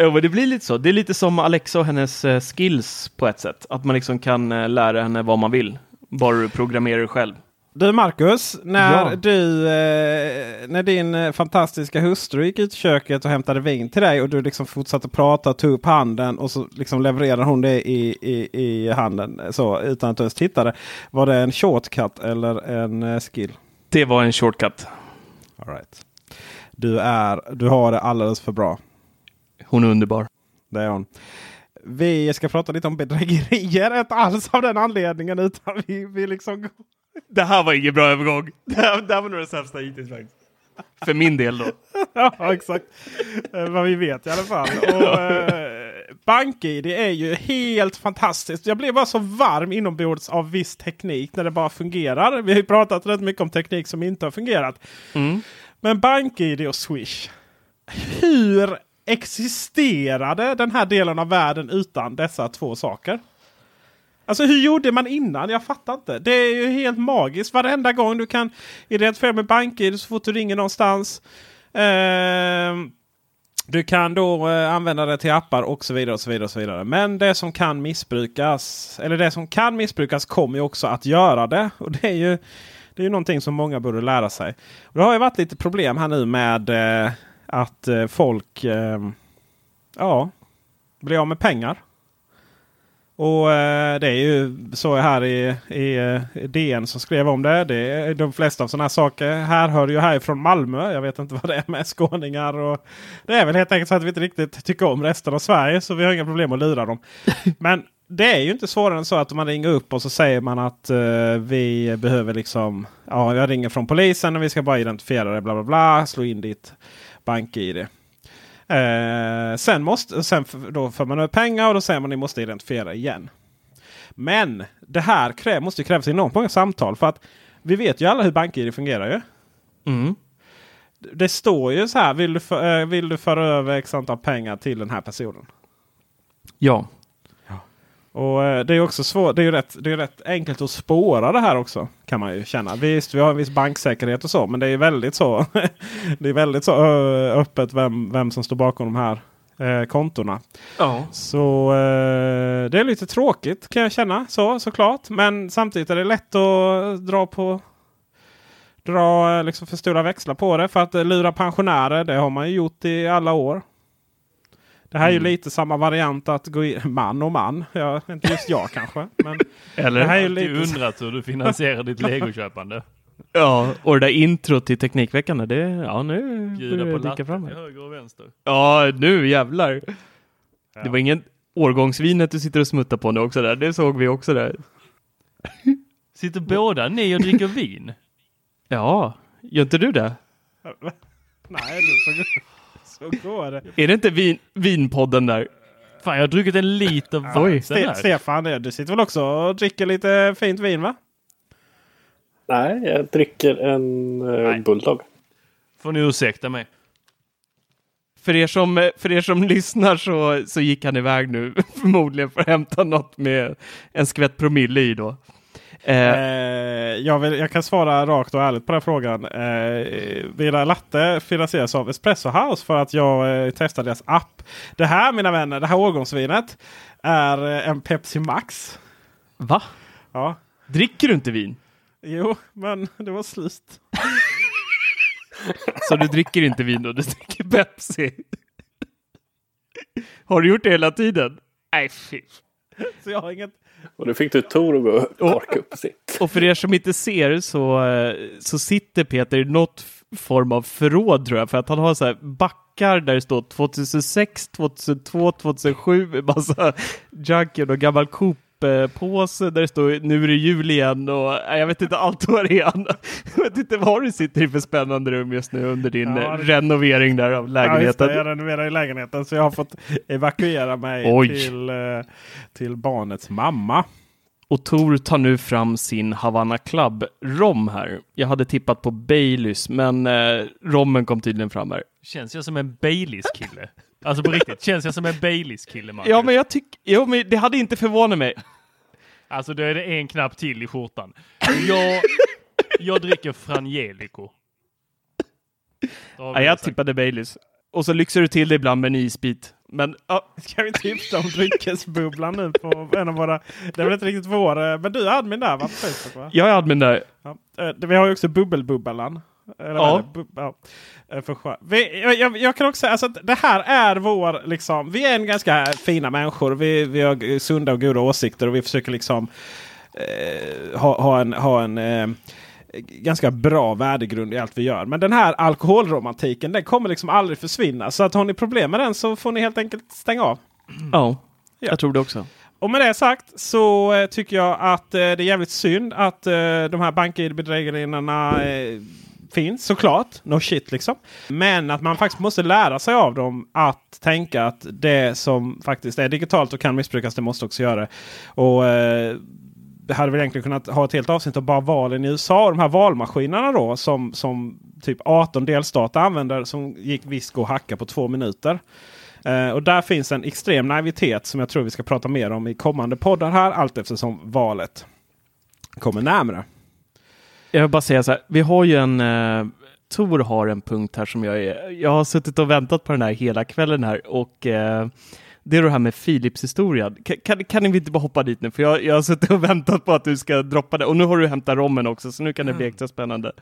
Ja, men det blir lite så. Det är lite som Alexa och hennes eh, skills på ett sätt. Att man liksom kan eh, lära henne vad man vill. Bara du programmerar själv. Du Marcus, när, Ja. du, eh, när din eh, fantastiska hustru gick ut i köket och hämtade vin till dig och du liksom fortsatte prata och tog upp handen och så liksom levererade hon det i, i, i handen så, utan att du ens tittade. Var det en shortcut eller en skill? Det var en shortcut. All right. du, är, du har det alldeles för bra. Hon är underbar. Det är hon. Vi ska prata lite om bedrägerier. Inte alls av den anledningen utan vi, vi liksom Det här var ingen bra övergång. Det här, det här var nog det sämsta hittills faktiskt. För min del då. [laughs] Ja, exakt. Eh, Vad vi vet i alla fall. Och, [laughs] eh, BankID är ju helt fantastiskt. Jag blev bara så varm inombords av viss teknik när det bara fungerar. Vi har ju pratat rätt mycket om teknik som inte har fungerat. Mm. Men BankID och Swish. Hur existerade den här delen av världen utan dessa två saker? Alltså hur gjorde man innan? Jag fattar inte. Det är ju helt magiskt. Varenda gång du kan identifiera med BankID så fort du ringer någonstans. Eh, du kan då eh, använda det till appar och så vidare. och så vidare och så vidare. Men det som kan missbrukas, eller det som kan missbrukas kommer ju också att göra det. Och det är ju, det är ju någonting som många borde lära sig. Och det har ju varit lite problem här nu med eh, att eh, folk eh, ja, blir av med pengar. Och eh, det är ju så här i, i, eh, DN som skrev om det. det är, de flesta av sådana här saker här hör ju härifrån Malmö. Jag vet inte vad det är med skåningar. Och det är väl helt enkelt så att vi inte riktigt tycker om resten av Sverige. Så vi har inga problem att lura dem. [laughs] Men det är ju inte svårare än så att man ringer upp och så säger man att uh, vi behöver liksom. Ja, jag ringer från polisen och vi ska bara identifiera det. Bla bla bla. Slå in ditt bank-id. Eh, sen måste, sen då får man över pengar och då säger man att ni måste identifiera igen. Men det här kräv, måste krävas enormt många samtal. För att vi vet ju alla hur BankID fungerar ju. Mm. Det står ju så här. Vill du, för, eh, vill du föra över x antal pengar till den här personen? Ja. Och eh, det är också svårt. Det är ju rätt, det är rätt enkelt att spåra det här också. Kan man ju känna. Visst, vi har en viss banksäkerhet och så. Men det är väldigt så. [laughs] det är väldigt så öppet vem, vem som står bakom de här eh, kontona. Ja. Så eh, det är lite tråkigt kan jag känna. Så såklart. Men samtidigt är det lätt att dra på dra liksom för stora växlar på det. För att lura pensionärer, det har man ju gjort i alla år. Det här är ju Mm. lite samma variant att gå in man och man. Ja, inte just jag [laughs] kanske. Men Eller? det här är ju lite... undrat hur du finansierar ditt [laughs] legoköpande. Ja, och det där introt till Teknikveckan, det, ja nu Bjuda börjar på det dyka latte fram här. höger och vänster. Ja, nu jävlar. Det var ingen årgångsvinet du sitter och smuttar på nu också där. Det såg vi också där. [laughs] Sitter båda ni och dricker vin? Ja, gör inte du det? Nej, det, så, så går. Är det inte vin, vinpodden där? Fan, jag har druckit en liter vatten Ste- här. Stefan, du sitter väl också och dricker lite fint vin va? Nej, jag dricker en uh, Bulldog. Får ni ursäkta mig. För er som, för er som [laughs] lyssnar så, så gick han iväg nu [laughs] förmodligen för att hämta något med en skvätt promille i då. Eh, Eh, jag, vill, jag kan svara rakt och ärligt på den frågan. Eh, Vida Latte finansieras av Espresso House för att jag eh, testade deras app. Det här mina vänner, det här årgångsvinet är eh, en Pepsi Max. va? Ja, Dricker du inte vin? jo, men det var slut. Så du dricker inte vin då, du dricker Pepsi? Har du gjort det hela tiden? Nej, fy. Så jag har inget... Och nu fick du Tor att gå och korka upp sitt. [laughs] Och för er som inte ser så, eh, så sitter Peter i något form av förråd tror jag. För att han har så här backar där det står 2006, 2002, 2007. Massa [laughs] junker och gammal Coop-påse där det står nu är det jul igen. Och nej, jag vet inte allt vad det är. [laughs] Jag vet inte vad du sitter i för spännande rum just nu under din Ja, eh, det- renovering där av Ja, just lägenheten. det, jag renoverar i lägenheten så jag har fått evakuera mig Oj. till, eh, till barnets mamma. Och Tor tar nu fram sin Havana Club rom här. Jag hade tippat på Baileys, men eh, rommen kom tydligen fram här. Känns jag som en Baileys-kille? Alltså på riktigt, känns jag som en Baileys-kille Marcus? Ja, men jag tycker, jo, men det hade inte förvånat mig. Alltså då är det en knapp till i skjortan. Jag, jag dricker Frangelico. Ja, jag tippade Baileys. Och så lyxar du till det ibland med en isbit. Men ja, Ska vi tipsa om dryckesbubblan nu på en av våra... Det är väl inte riktigt vår... eh, Men du är admin där va? Facebook, va? jag är admin där. Ja. Eh, Vi har ju också bubbelbubblan. Ja. ja. Eh, vi, jag, jag, kan också säga alltså att det här är vår liksom. Vi är en ganska fina människor. Vi, vi har sunda och goda åsikter och vi försöker liksom eh, ha, ha en, ha en eh, ganska bra värdegrund i allt vi gör. Men den här alkoholromantiken den kommer liksom aldrig försvinna. Så att har ni problem med den så får ni helt enkelt stänga av. [clears throat] Ja, jag tror det också. Och med det sagt så eh, tycker jag att eh, det är jävligt synd att de här bank-id-bedrägerierna finns såklart. No shit liksom. Men att man faktiskt måste lära sig av dem att tänka att det som faktiskt är digitalt och kan missbrukas det måste också göra det. Och eh, det hade väl egentligen kunnat ha ett helt avsnitt om bara valen i USA. De här valmaskinerna då som, som typ 18 delstater använder som gick visst gå hacka på två minuter. Uh, och där finns en extrem naivitet som jag tror vi ska prata mer om i kommande poddar här allt eftersom valet kommer närmre. Jag vill bara säga så här, vi har ju en... Eh, Tor har en punkt här som jag är... Jag har suttit och väntat på den här hela kvällen här och eh, det är det här med Philips historia. Kan, kan, kan vi inte bara hoppa dit nu? För jag, jag har suttit och [laughs] väntat på att du ska droppa det. Och nu har du hämtat rommen också, så nu kan det bli extra spännande.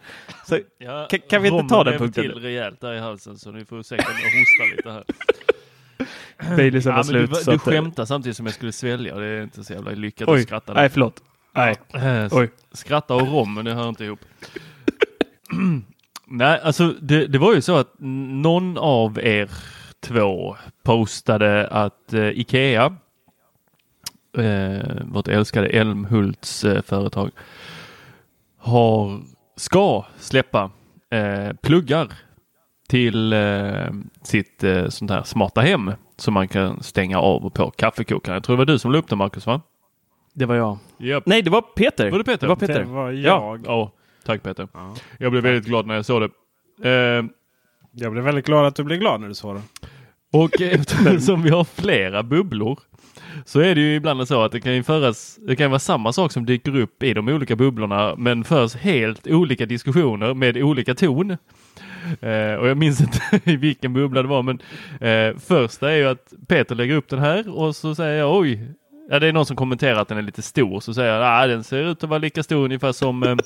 Så, Ja, Kan- kan vi inte Rommen ta den punkten? till rejält där i halsen så ni får säkert hostar lite här. Baileys är Ja, men slut. du, du eh, skämtar samtidigt som jag skulle svälja det är inte så jävla lyckat Oj, att skratta. nej förlåt. Nej. Eh, Oj. Skratta och rom, men det hör inte ihop. [clears throat] Nej, alltså det, det var ju så att någon av er två postade att eh, Ikea, eh, vårt älskade Älmhults eh, företag, har, ska släppa eh, pluggar till eh, sitt sånt här smarta hem som man kan stänga av och på kaffekokaren. Jag tror det var du som la upp det Marcus va? Det var jag. Japp. Nej, det var Peter. Var det Peter? Det var Peter. Det var Ja. jag. Ja, tack Peter. Jag blev väldigt glad när jag såg det. Eh, Jag blev väldigt glad att du blev glad när du såg det. och [laughs] eftersom [laughs] vi har flera bubblor så är det ju ibland så att det kan ju föras, det kan vara samma sak som dyker upp i de olika bubblorna men förs helt olika diskussioner med olika ton. Eh, och jag minns [laughs] inte i vilken bubbla det var men eh, första är ju att Peter lägger upp den här och så säger jag oj, ja, det är någon som kommenterar att den är lite stor så säger jag att ah, den ser ut att vara lika stor ungefär som eh,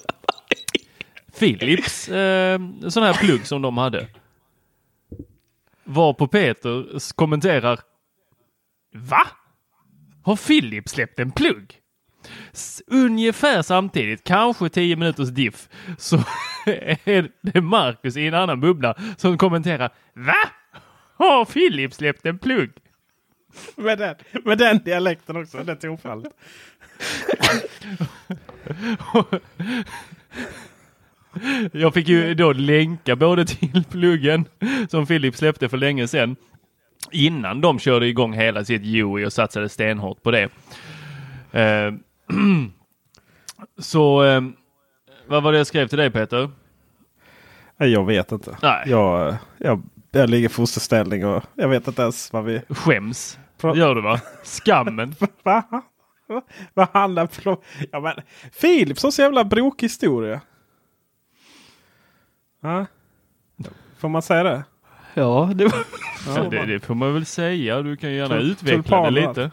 Philips eh, sån här plugg som de hade. Var på Peter kommenterar Va? Har Philips släppt en plugg? S- Ungefär samtidigt, kanske 10 minuters diff, så [laughs] är det Marcus i en annan bubbla som kommenterar Va? Har Philips släppt en plugg? [laughs] Med den, med den dialekten också, det tonfallet. [laughs] Jag fick ju då länka både till pluggen som Philips släppte för länge sedan innan de körde igång hela sitt UI och satsade stenhårt på det. Eh, [clears throat] så eh, vad var det jag skrev till dig Peter? Jag vet inte. Nej. Jag, jag, jag ligger fosterställning och jag vet inte ens vad vi... Skäms. Pro- Gör du va? Skammen. [laughs] Va? Va- Vad handlar pro... Ja, men Philips har så jävla brokig historia. Ja. Får man säga det? Ja, det var... [laughs] Ja, det, det får man väl säga. Du kan ju gärna Tul- utveckla det lite.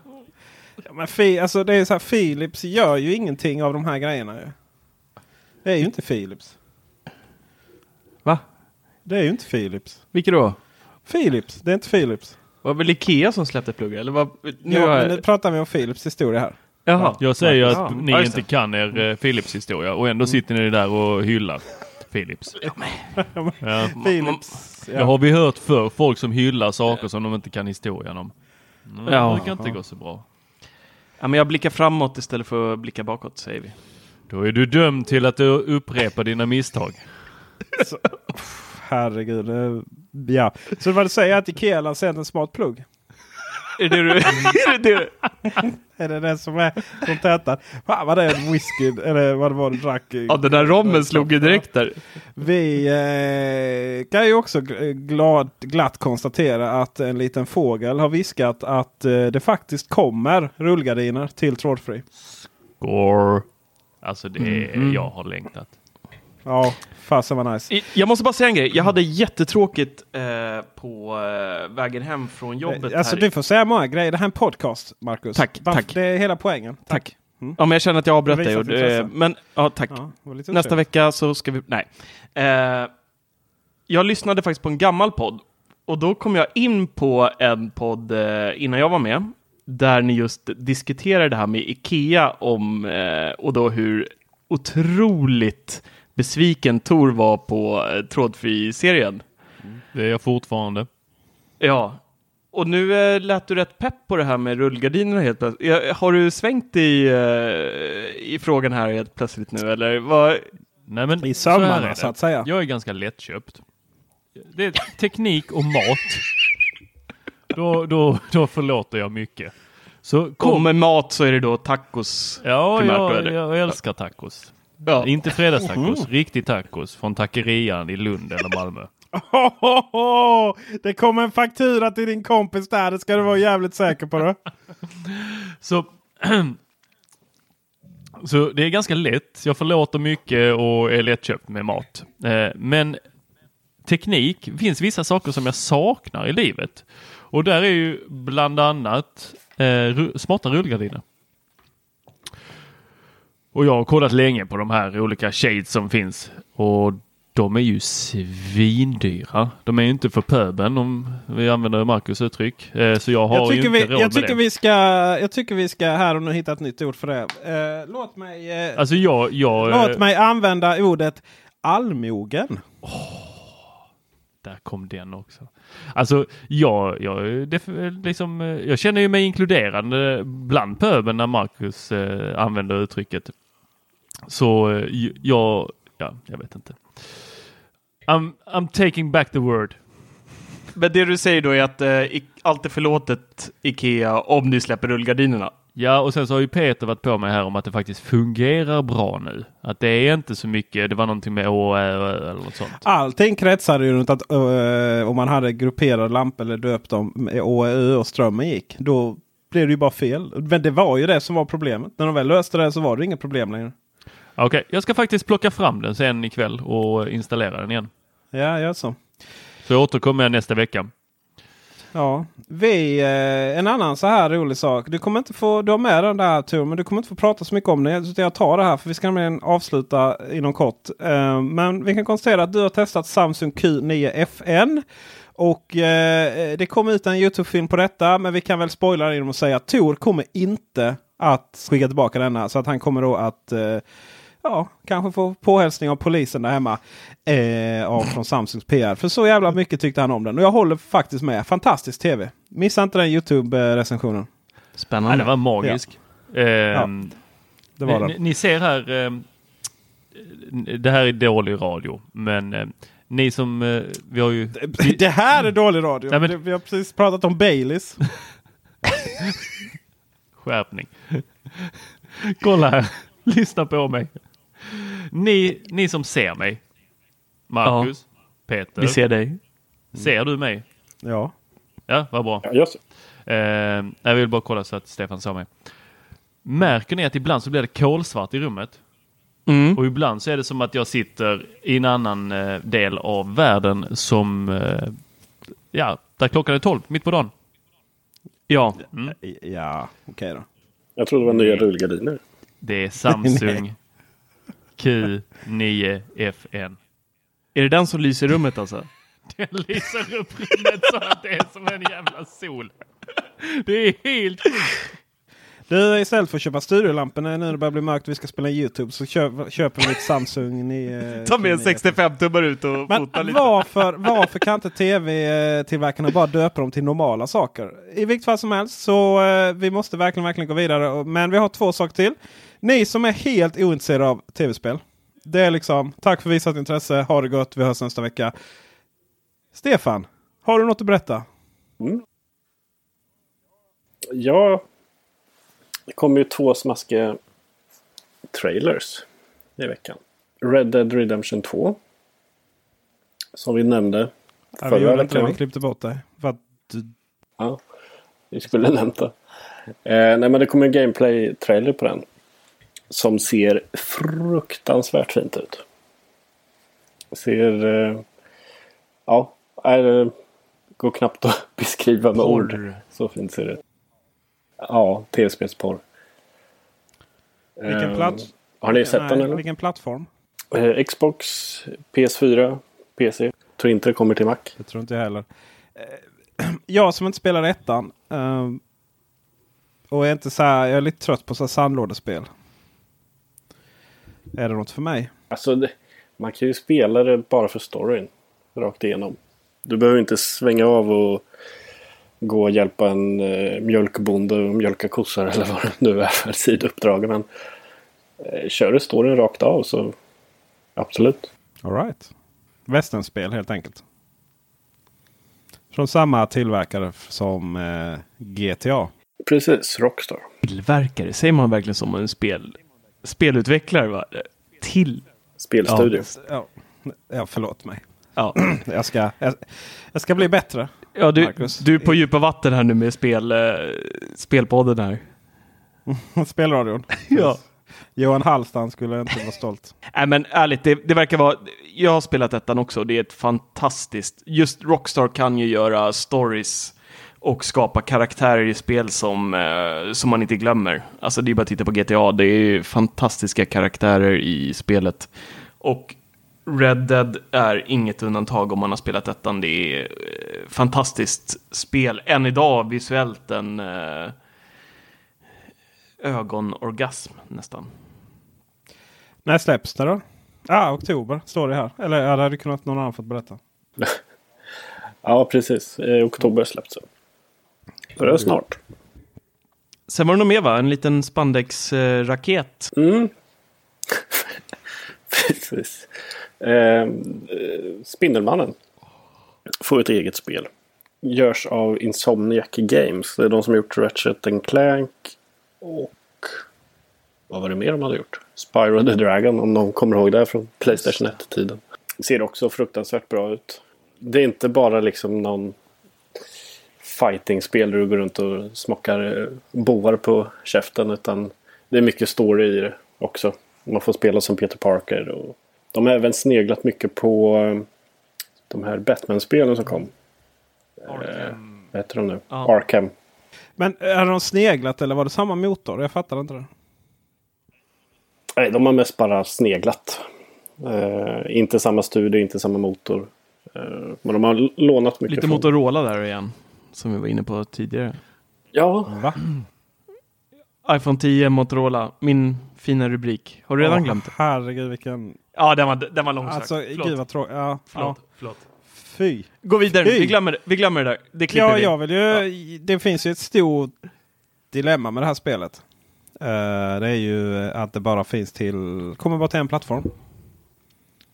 Ja, men fi, alltså det är så här, Philips gör ju ingenting av de här grejerna. Ju. Det är ju inte Philips. Det är ju inte Philips. Vilket då? Philips, det är inte Philips. Var det väl Ikea som släppte pluggar? Eller vad? Nu har ja, men nu pratar vi om Philips historia här. Jaha. Jag säger ju att Ja. ni Ja, inte kan er eh, Philips historia och ändå sitter ni där och hyllar Philips. Ja. [laughs] Philips. Det har vi hört för folk som hyllar saker som de inte kan historien om. Mm, Ja. Det brukar inte gå så bra. Ja, men jag blickar framåt istället för att blicka bakåt, säger vi. Då är du dömd till att du upprepar dina misstag. [laughs] Herregud. Ja. Så vad du säger att Ikea lanserat en smart plugg? [laughs] Är det du... är det det? Är det det som är kontentan? Fan vad det är en whisky eller vad det var du drack? Ja, den där rommen slog ju direkt där. Vi eh, kan ju också gl- glad, glatt konstatera att en liten fågel har viskat att eh, det faktiskt kommer rullgardiner till trådfri. Går. Alltså det är, Mm. jag har längtat. Ja, fasen vad nice. I- Jag måste bara säga en grej. Jag hade jättetråkigt eh, på eh, vägen hem från jobbet. Alltså här. du får säga många grejer. Det här är en podcast, Marcus. Tack, Varför- tack. Det är hela poängen. Tack. Ja, men jag känner att jag avbröt dig. och, eh. Men ja, tack. Ja, Nästa vecka så ska vi... Nej. Eh, jag lyssnade faktiskt på en gammal podd. Och då kom jag in på en podd eh, innan jag var med. Där ni just diskuterade det här med Ikea om, eh, och då hur otroligt besviken Tor var på eh, trådfri-serien. Det är jag fortfarande. Ja. Och nu eh, lät du rätt pepp på det här med rullgardinerna helt plötsligt. Ja, har du svängt i, eh, i frågan här helt plötsligt nu eller? Vad, Nej, men I så här är sömmarna det. så att säga. Jag är ganska lättköpt. Det är teknik och mat. Då, då, då förlåter jag mycket. Så Kom kom. med mat så är det då tacos. Ja, primärt då, jag, eller? jag älskar tacos. Ja. Inte fredagstacos, riktig tacos från taquerian i Lund eller Malmö. [laughs] Det kommer en faktura till din kompis där. Det ska du vara jävligt säker på. Då. [laughs] Så, [clears throat] så det är ganska lätt. Jag förlåter mycket och är lättköpt med mat. Eh, Men teknik finns vissa saker som jag saknar i livet. Och där är ju bland annat eh, smarta rullgardiner. Och jag har kollat länge på de här olika shades som finns. Och de är ju svindyra. De är ju inte för pöben om vi använder Marcus uttryck. Eh, så jag har Jag ju inte vi, råd jag, med tycker det. vi ska, jag tycker vi ska här och nu hitta ett nytt ord för det. Eh, låt mig, eh, Alltså jag... jag låt eh, mig använda ordet allmogen. Där kom den också. Alltså jag, jag, det, liksom, jag känner ju mig inkluderande bland pöben när Marcus använder uttrycket. Så eh, jag, ja, jag vet inte. I'm, I'm taking back the word. Men det du säger då är att eh, allt är förlåtet Ikea om ni släpper rullgardinerna. Ja, och sen så har ju Peter varit på mig här om att det faktiskt fungerar bra nu. Att det är inte så mycket, det var någonting med å, ä, ö, eller något sånt. Allting kretsade ju runt att eh, om man hade grupperade lampor eller döpt dem med Å, Ö och strömmen gick. Då blev det ju bara fel. Men det var ju det som var problemet. När de väl löste det så var det inget problem längre. Okej, jag ska faktiskt plocka fram den sen ikväll och installera den igen. Ja, gör så. Så jag återkommer jag nästa vecka. Ja, vi, eh, en annan så här rolig sak. Du kommer inte få, du har med den där Tor, men du kommer inte få prata så mycket om det. Så jag tar det här för vi ska nämligen avsluta inom kort. Eh, men vi kan konstatera att du har testat Samsung Q9 FN. Och eh, det kom ut en Youtube-film på detta. Men vi kan väl spoila det genom att säga att Tor kommer inte att skicka tillbaka denna. Så att han kommer då att eh, ja, kanske få påhälsning av polisen där hemma. Eh, av, från Samsungs PR. För så jävla mycket tyckte han om den. Och jag håller faktiskt med. Fantastisk tv. Missa inte den Youtube-recensionen. Ja, Spännande. den var magisk. Ehm, Det var ni, den. ni ser här, ehm, det här är dålig radio, men ehm, ni som, eh, vi har ju... Det här är dålig radio. Nej, men- Det- Vi har precis pratat om Baileys. [laughs] Skärpning. Kolla här, lyssna på mig. Ni, ni som ser mig, Marcus, Peter, Vi ser dig. ser du mig? Ja. Ja, vad bra. Ja, det. Eh, jag vill bara kolla så att Stefan sa mig. Märker ni att ibland så blir det kolsvart i rummet? Mm. Och ibland så är det som att jag sitter i en annan eh, del av världen som, eh, ja, där klockan är 12, mitt på dagen. Ja, Ja, okej då. Jag trodde det var nya rullgardiner. Det är Samsung [laughs] Q9FN. är det den som lyser rummet alltså? [laughs] Den lyser upp rummet så att det är som en jävla sol. Det är helt sjukt. Du, istället för att köpa studiolampor när nu det börjar bli mörkt och vi ska spela Youtube så köp, köper vi ett Samsung. Ni, eh, Ta med en Q9. 65-tummar ut och Men fota lite. varför, varför kan inte tv-tillverkarna bara döpa dem till normala saker? I vilket fall som helst så eh, vi måste verkligen, verkligen gå vidare. Men vi har två saker till. Ni som är helt ointresserade av tv-spel. Det är liksom tack för visat intresse. Ha det gott. Vi hörs nästa vecka. Stefan, har du något att berätta? Ja, det kommer ju två smaskiga trailers i veckan. Red Dead Redemption 2. Som vi nämnde Ja, vi inte det. Vi veckan. klippte bort det. Du, Ja, vi skulle nämnt det. Eh, nej, men det kommer en gameplay-trailer på den. Som ser fruktansvärt fint ut. Ser... Eh, ja, är, det går knappt att [laughs] beskriva med ord. Så fint ser det ut. Ja, tv-spelsporr. vilken Eh, plats? Har ni sett den eller? Vilken plattform? Eh, Xbox, PS4, PC. Tror inte det kommer till Mac. Det tror inte jag heller. Eh, [clears throat] Jag som inte spelar ettan. eh, och är inte så här, jag är lite trött på så sandlådespel. Är det något för mig? Alltså, det, man kan ju spela det bara för storyn. Rakt igenom. Du behöver inte svänga av och gå och hjälpa en eh, mjölkbonde och mjölka kossor eller vad det nu är för sidouppdrag. Men eh, kör du storyn rakt av så absolut. Alright. Västernspel helt enkelt. Från samma tillverkare som eh, GTA. Precis, Rockstar. Tillverkare, säger man verkligen som en spel, spelutvecklare? Va? Till. Spelstudio. Ja, ja förlåt mig. Ja, [clears throat] Jag ska, jag, jag ska bli bättre. ja du, Marcus. du är på djupa vatten här nu med spel, eh, spelpodden här. [laughs] Spelradion. [laughs] Ja. Johan Hallstam skulle inte vara stolt. [laughs] Nej men ärligt, det, det verkar vara... Jag har spelat ettan också. Det är ett fantastiskt... Just Rockstar kan ju göra stories och skapa karaktärer i spel som, eh, som man inte glömmer. Alltså det är bara att titta på GTA. Det är fantastiska karaktärer i spelet. Och Red Dead är inget undantag om man har spelat ettan. Det är eh, fantastiskt spel. Än idag visuellt en eh, ögonorgasm nästan. När släpps det då? Ah, oktober står det här. Eller det hade kunnat någon annan fått berätta. [laughs] Ja, precis. I oktober släpps det. Är snart. Sen var det nog mer va? En liten spandexraket. Mm. [laughs] precis. Eh, eh, Spindelmannen får ett eget spel. Görs av Insomniac Games. Det är de som gjort Ratchet and Clank och vad var det mer de hade gjort? Spyro the Dragon om någon kommer ihåg det från Playstation 1-tiden. Ser också fruktansvärt bra ut. Det är inte bara liksom någon fighting-spel där du går runt och smockar eh, boar på käften utan det är mycket story i det också. Man får spela som Peter Parker. Och de har även sneglat mycket på eh, de här Batman-spelen som kom. Eh, vad heter de nu? Ja. Arkham. Men hade de sneglat eller var det samma motor? Jag fattar inte det. Nej, de har mest bara sneglat. Eh, inte samma studio, inte samma motor. Eh, men de har lånat mycket. Lite från- Motorola där igen. Som vi var inne på tidigare. Ja, Va? iPhone 10 Motorola. Min fina rubrik. Har du redan Åh, glömt det? Herregud vilken... Ja, den var, den var långsökt. Alltså Förlåt. gud vad tråkigt. Ja, Förlåt. ja. Förlåt. Fy. Gå vidare. Fy. Vi glömmer, det- vi glömmer det där. Det klipper Ja, vi. jag vill ju... Det finns ju ett stort dilemma med det här spelet. Eh, det är ju att det bara finns till... Kommer bara till en plattform.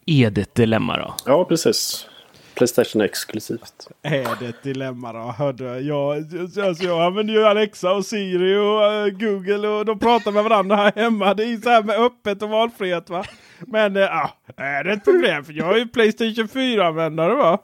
Är det ett dilemma då? ja precis. Playstation exklusivt. Är det ett dilemma då? Hörde jag, alltså jag använder ju Alexa och Siri och eh, Google och de pratar med varandra här hemma. Det är så här med öppet och valfrihet va. Men eh, ja, är det ett problem? För jag är ju Playstation 4-användare va.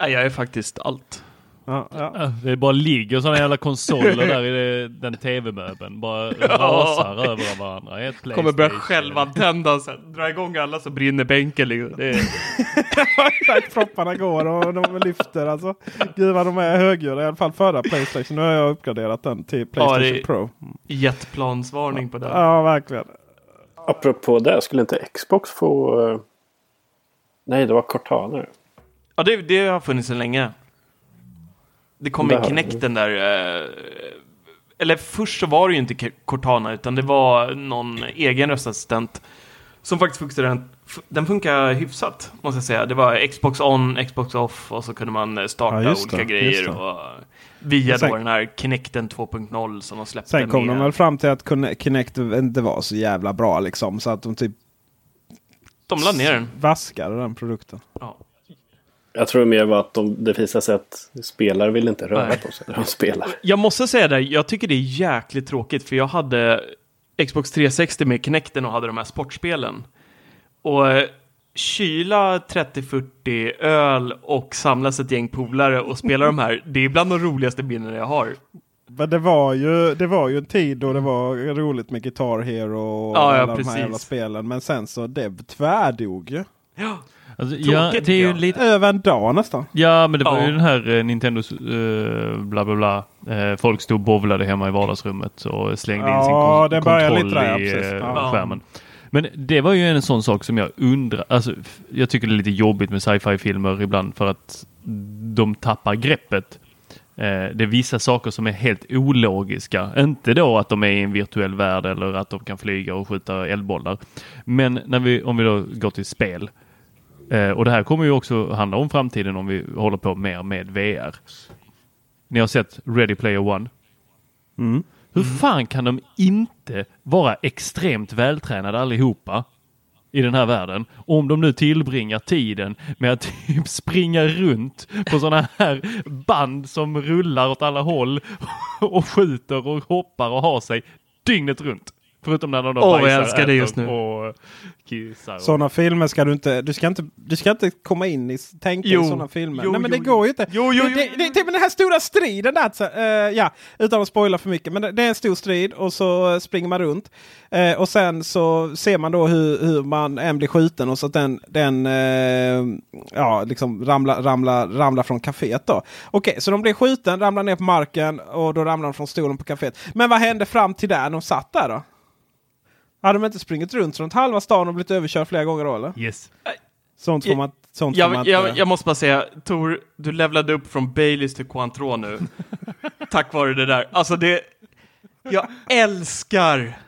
Nej, jag är faktiskt allt. Ja, ja. Ja, Det bara ligger sådana jävla konsoler där i den tv-möbeln. Bara [laughs] rasar över varandra. Ett Kommer börja självantända sen. Dra igång alla så brinner bänken. liksom. Det är... [laughs] Propparna går och de lyfter alltså. Gud vad de är högljudda. I alla fall förra Playstation. Nu har jag uppgraderat den till Playstation det- Pro. Jetplansvarning på den. Ja, verkligen. Apropå det, skulle inte Xbox få... eh, Nej, det var Cortana. nu. Ja, det, det har funnits sedan länge. Det kom har- Kinecten där. eh, Eller först så var det ju inte Cortana utan det var någon egen röstassistent. Som faktiskt funkade, den, funkar hyfsat måste jag säga. Det var Xbox on, Xbox off och så kunde man eh, starta Ja, olika det, grejer. Och, via Sen- då den här Kinecten 2.0 som de släppte. Sen kom med- de väl fram till att Kinect inte var så jävla bra liksom. Så att de typ De la ner den. vaskade den produkten. Ja. Jag tror mer var att de, det visade sig att spelare vill inte röra Nej. på sig när de spelar. Jag måste säga det, jag tycker det är jäkligt tråkigt för jag hade Xbox 360 med Kinecten och hade de här sportspelen. Och eh, kyla 30-40 öl och samlas ett gäng polare och spela de här, det är bland de roligaste minnen jag har. Men det var, ju, det var ju en tid då det var roligt med Guitar Hero och Ja, ja, alla de precis. här jävla spelen. Men sen så det tvärdog ju. Alltså, ja, det är ju lite... Över en dag nästan. Ja, men det var Ja. ju den här eh, Nintendos eh, bla bla bla. Eh, folk stod och bovlade hemma i vardagsrummet och slängde in sin Ja, kon- det kontroll lite där, ja, i eh, Ja. skärmen. Men det var ju en sån sak som jag undrar, alltså jag tycker det är lite jobbigt med sci-fi filmer ibland för att de tappar greppet. Eh, det är vissa saker som är helt ologiska. Inte då att de är i en virtuell värld eller att de kan flyga och skjuta eldbollar. Men när vi, om vi då går till spel. Eh, och det här kommer ju också handla om framtiden om vi håller på mer med VR. Ni har sett Ready Player One? Hur fan kan de inte vara extremt vältränade allihopa i den här världen? Om de nu tillbringar tiden med att [laughs] typ springa runt på sådana här band som rullar åt alla håll och skjuter och hoppar och har sig dygnet runt. Förutom när de då vad jag bajsar, älskar det just nu. och kissar. och- Sådana filmer ska du inte, du ska inte, du ska inte komma in i, tänka Jo. i sådana filmer. Jo, Nej men jo, det går ju inte. Jo, jo, det, det, det, det, men den här stora striden där, så, eh, ja, utan att spoila för mycket. Men det, det är en stor strid och så springer man runt. Eh, och sen så ser man då hur, hur man än blir skjuten och så att den, den eh, ja, liksom ramlar, ramlar, ramlar från kaféet då. Okej, så de blir skjuten, ramlar ner på marken och då ramlar de från stolen på kaféet. Men vad hände fram till där de satt där då? Hade de inte sprungit runt runt halva stan och blivit överkörd flera gånger då eller? Yes. Sånt får man, sånt får man Jag, inte... jag, jag måste bara säga, Tor, du levlade upp från Baileys till Cointreau nu. [laughs] Tack vare det där. Alltså det... Jag älskar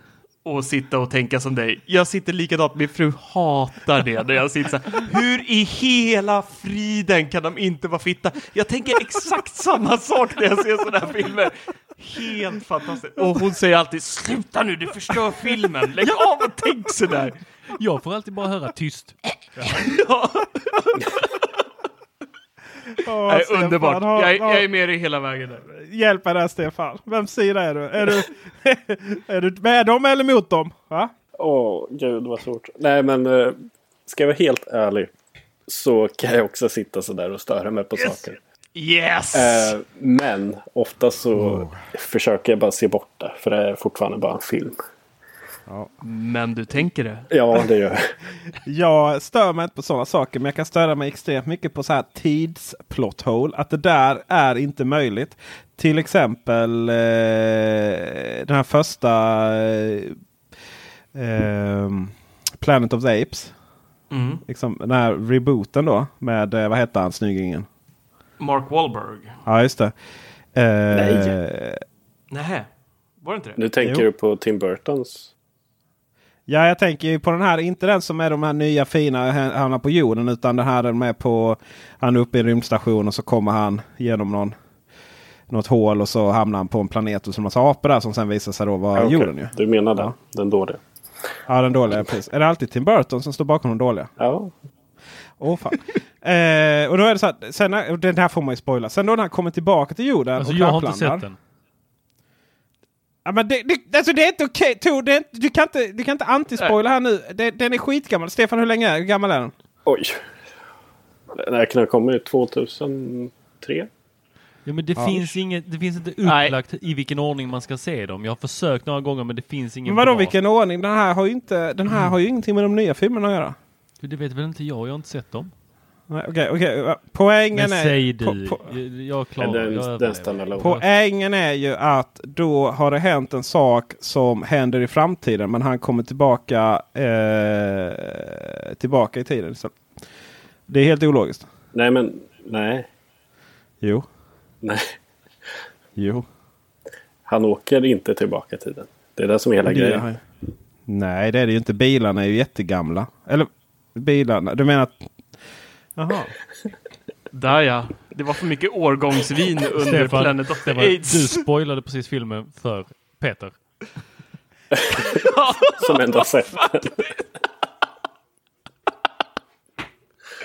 att sitta och tänka som dig. Jag sitter likadant, min fru hatar det när jag sitter så här. Hur i hela friden kan de inte vara fitta? Jag tänker exakt samma sak när jag ser sådana här filmer. Helt fantastiskt. Och hon säger alltid, sluta nu, du förstör filmen. Lägg av och tänk sådär. Jag får alltid bara höra tyst. Ja. Åh, Nej, underbart. har- Jag, har- jag är med dig hela vägen där. Hjälp mig där Stefan. Vem sida är du? Är du, [laughs] är du med dem eller mot dem? Va? Åh, gud vad svårt. Nej, men eh, ska jag vara helt ärlig så kan jag också sitta så där och störa mig på saker. Yes! Eh, men ofta så försöker jag bara se bort det. För det är fortfarande bara en film. Men du tänker det? Ja, det gör jag. Jag stör mig inte på sådana saker men jag kan störa mig extremt mycket på så här tidsplot hole. Att det där är inte möjligt. Till exempel eh, den här första eh, ehm, Planet of the Apes. Mm. Liksom, den här rebooten då med, eh, vad hette han, snyggingen? Mark Wahlberg? Ja just det. Eh, Nej. Nähä, var det inte det? Nu tänker Jo. du på Tim Burtons. Ja, jag tänker ju på den här, inte den som är de här nya fina han hamnar på jorden. Utan den här är på, han är uppe i en rymdstation och så kommer han genom någon, något hål och så hamnar han på en planet och så en massa apor där som sen visar sig då vara Ja, okej. jorden. Ju. Du menar den? Ja. Den dåliga? Ja, den dåliga. Precis. Är det alltid Tim Burton som står bakom de dåliga? Ja. Åh fan. eh, och då är det så att, sen, den här får man ju spoila. Sen då när han kommer tillbaka till jorden Alltså och jag har inte sett den. Ja, men det, det, alltså det är inte okej Tor. Det är inte, du kan inte, du kan inte antispoila här nu. Det, den är skitgammal. Stefan, hur länge är hur gammal är den? Oj. Den kan ha kommit 2003. Ja, men det, finns inget, det finns inte Nej. upplagt i vilken ordning man ska se dem. Jag har försökt några gånger men det finns ingen Men vadå bra. vilken ordning? Den här har ju inte, den här har ju ingenting med de nya filmerna att göra. Det vet väl inte jag, jag har inte sett dem. Nej, Okej, okej. Poängen Men är... säg po, du. po, jag klarar Den, jag den poängen är ju att då har det hänt en sak som händer i framtiden. Men han kommer tillbaka, eh, tillbaka i tiden. Så det är helt ologiskt. Nej, men nej. Jo, Nej. jo. Han åker inte tillbaka i tiden. Det är det som är hela Det grejen. Nej, det är det ju inte. Bilarna är ju jättegamla. Eller bilarna. Du menar att... Jaha. [laughs] Där ja. Det var för mycket årgångsvin under Stefan, Planet of the Stefan, du spoilade precis filmen för Peter. [laughs] Som ändå har [laughs]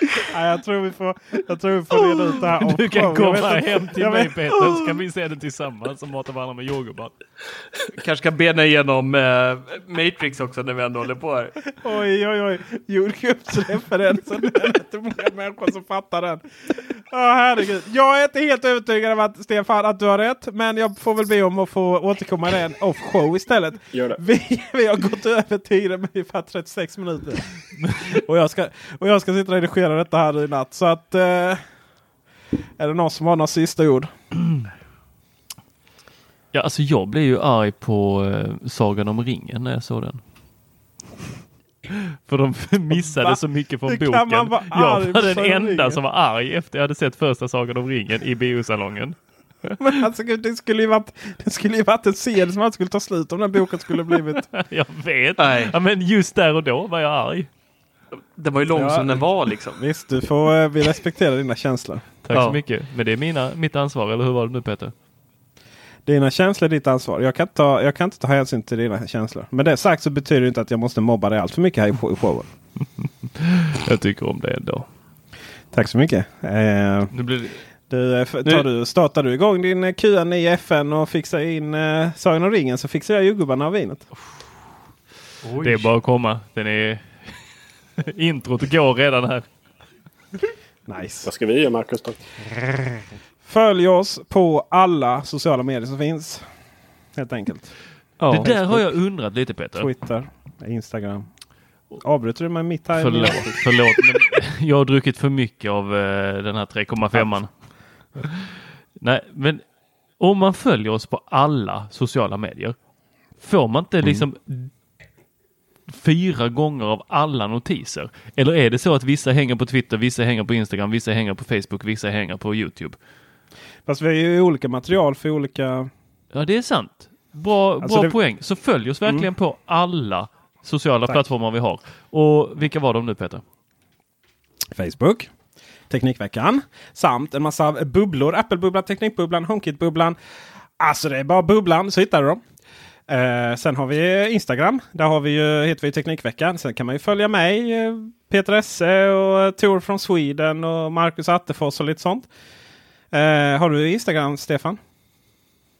den. Nej, jag tror vi får, jag tror vi får reda ut det här. Du kan komma hem till mig vet- Peter så kan vi se den tillsammans och mata varandra med jordgubbar. Kanske ska bena igenom eh, Matrix också när vi ändå håller på här. Oj, oj, oj. Jordgubbsreferensen. Det är inte många människor som fattar den. Ja, herregud. Jag är inte helt övertygad om att Stefan att du har rätt. Men jag får väl be om att få återkomma i en off show istället. Gör det. Vi, vi har gått över tiden med ungefär 36 minuter. och, jag ska, och jag ska sitta och redigera detta här i natt. Så att... Eh, är det någon som har några sista ord? [clears throat] Ja, alltså jag blev ju arg på eh, Sagan om ringen när jag såg den. För de [laughs] missade Va? så mycket från Hur kan boken. Jag var den enda ringen? som var arg efter jag hade sett första Sagan om ringen i biosalongen. [laughs] Men alltså, det, skulle ju varit, det skulle ju varit en serie som aldrig skulle ta slut om den boken skulle blivit. [laughs] Jag vet. Nej. Ja, men just där och då var jag arg. Den var ju lång Ja. som den var liksom. Visst, du får, eh, vi respekterar dina känslor. Tack Ja. så mycket. Men det är mina, mitt ansvar, eller hur var det nu Peter? Dina känslor är ditt ansvar. Jag kan, inte ta, jag kan inte ta hänsyn till dina känslor. Men det sagt så betyder det inte att jag måste mobba dig allt för mycket här i show- i showen. [laughs] Jag tycker om det ändå. Tack så mycket. Eh, Nu blir det... du, eh, tar du, startar du igång din eh, QN i FN och fixar in eh, Sagan om ringen så fixar jag jordgubbarna och vinet. det är bara att komma. Den är... [laughs] Introt går redan här. Nice. Vad ska vi göra Marcus då? Följ oss på alla sociala medier som finns. Helt enkelt. Ja. det där har jag undrat lite Peter. Twitter, Instagram. Avbryter du mig mitt här? Förlåt, förlåt men [laughs] jag har druckit för mycket av eh, den här 3,5. Nej, men om man följer oss på alla sociala medier, får man inte liksom fyra gånger av alla notiser? Eller är det så att vissa hänger på Twitter, vissa hänger på Instagram, vissa hänger på Facebook, vissa hänger på Youtube? Fast vi har ju olika material för olika... Ja, det är sant. Bra, Alltså bra det- poäng. Så följ oss verkligen på alla sociala plattformar vi har. Och vilka var de nu Peter? Facebook, Teknikveckan samt en massa bubblor. Apple-bubblan, Teknikbubblan, HomeKit-bubblan. Alltså det är bara bubblan så hittar du dem. Eh, sen har vi Instagram. Där har vi ju, heter vi Teknikveckan. Sen kan man ju följa mig, eh, Peter Esse och Tor från Sweden och Marcus Attefors och lite sånt. Eh, har du Instagram Stefan?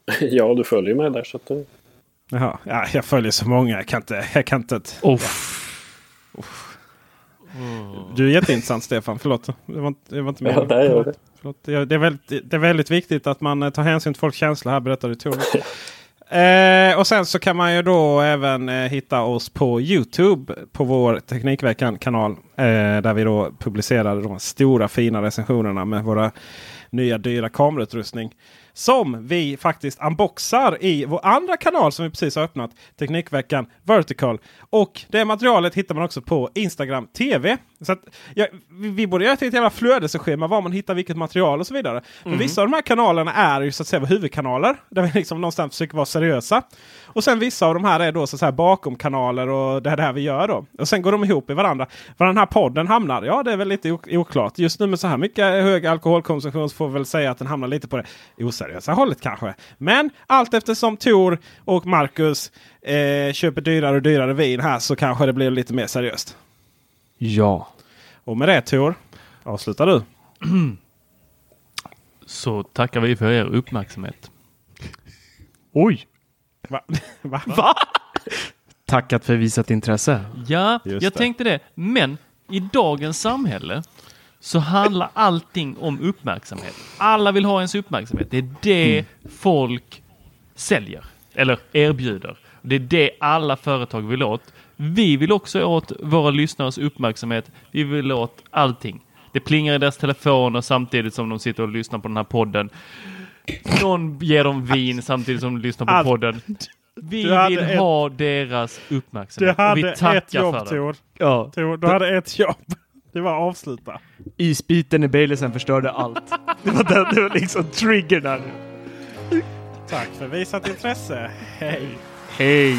[laughs] Ja, du följer mig där. Så att det... Jaha, ja, jag följer så många. Jag kan inte... Jag kan inte Oh. du är jätteintressant Stefan. Förlåt. Det var inte, det var inte Ja, meningen. gör det. Förlåt. Ja, Det är, väldigt, det är väldigt viktigt att man eh, tar hänsyn till folks känslor här berättade Tor. [laughs] Eh, och sen så kan man ju då även eh, hitta oss på Youtube på vår Teknikveckan-kanal. Eh, där vi då publicerar de stora fina recensionerna med våra nya dyra kamerautrustning. Som vi faktiskt unboxar i vår andra kanal som vi precis har öppnat. Teknikveckan Vertical. Och det materialet hittar man också på Instagram TV. Så att, ja, vi, vi borde göra ett jävla flödesschema var man hittar vilket material och så vidare. Men vissa av de här kanalerna är ju så att säga huvudkanaler. Där vi liksom någonstans försöker vara seriösa. Och sen vissa av de här är då så säga bakom kanaler och det är det här vi gör då. Och sen går de ihop i varandra. Var den här podden hamnar? Ja, det är väl lite ok- oklart. Just nu med så här mycket hög alkoholkonsumtion så får vi väl säga att den hamnar lite på det oseriösa hållet kanske. Men allt eftersom Tor och Marcus eh, köper dyrare och dyrare vin här så kanske det blir lite mer seriöst. Ja. Och med det Tor, avslutar du. [clears throat] Så tackar vi för er uppmärksamhet. Oj! [laughs] Va? Va? Tackat för visat intresse. Ja, Just jag det. tänkte det. Men i dagens samhälle så handlar allting om uppmärksamhet. Alla vill ha ens uppmärksamhet. Det är det folk säljer eller erbjuder. Det är det alla företag vill åt. Vi vill också åt våra lyssnares uppmärksamhet. Vi vill åt allting. Det plingar i deras telefoner samtidigt som de sitter och lyssnar på den här podden. Någon ger dem vin samtidigt som de lyssnar på Allt. podden. Vi Du vill ett- ha deras Du uppmärksamhet. och hade vi ett tackar jobb för det. Tor. Ja. Tor. Du hade ett jobb. Det var att avsluta. Isbiten i Baileysen förstörde allt. Det var, den, det var liksom triggern där nu. Tack för visat intresse. Hej! Hej!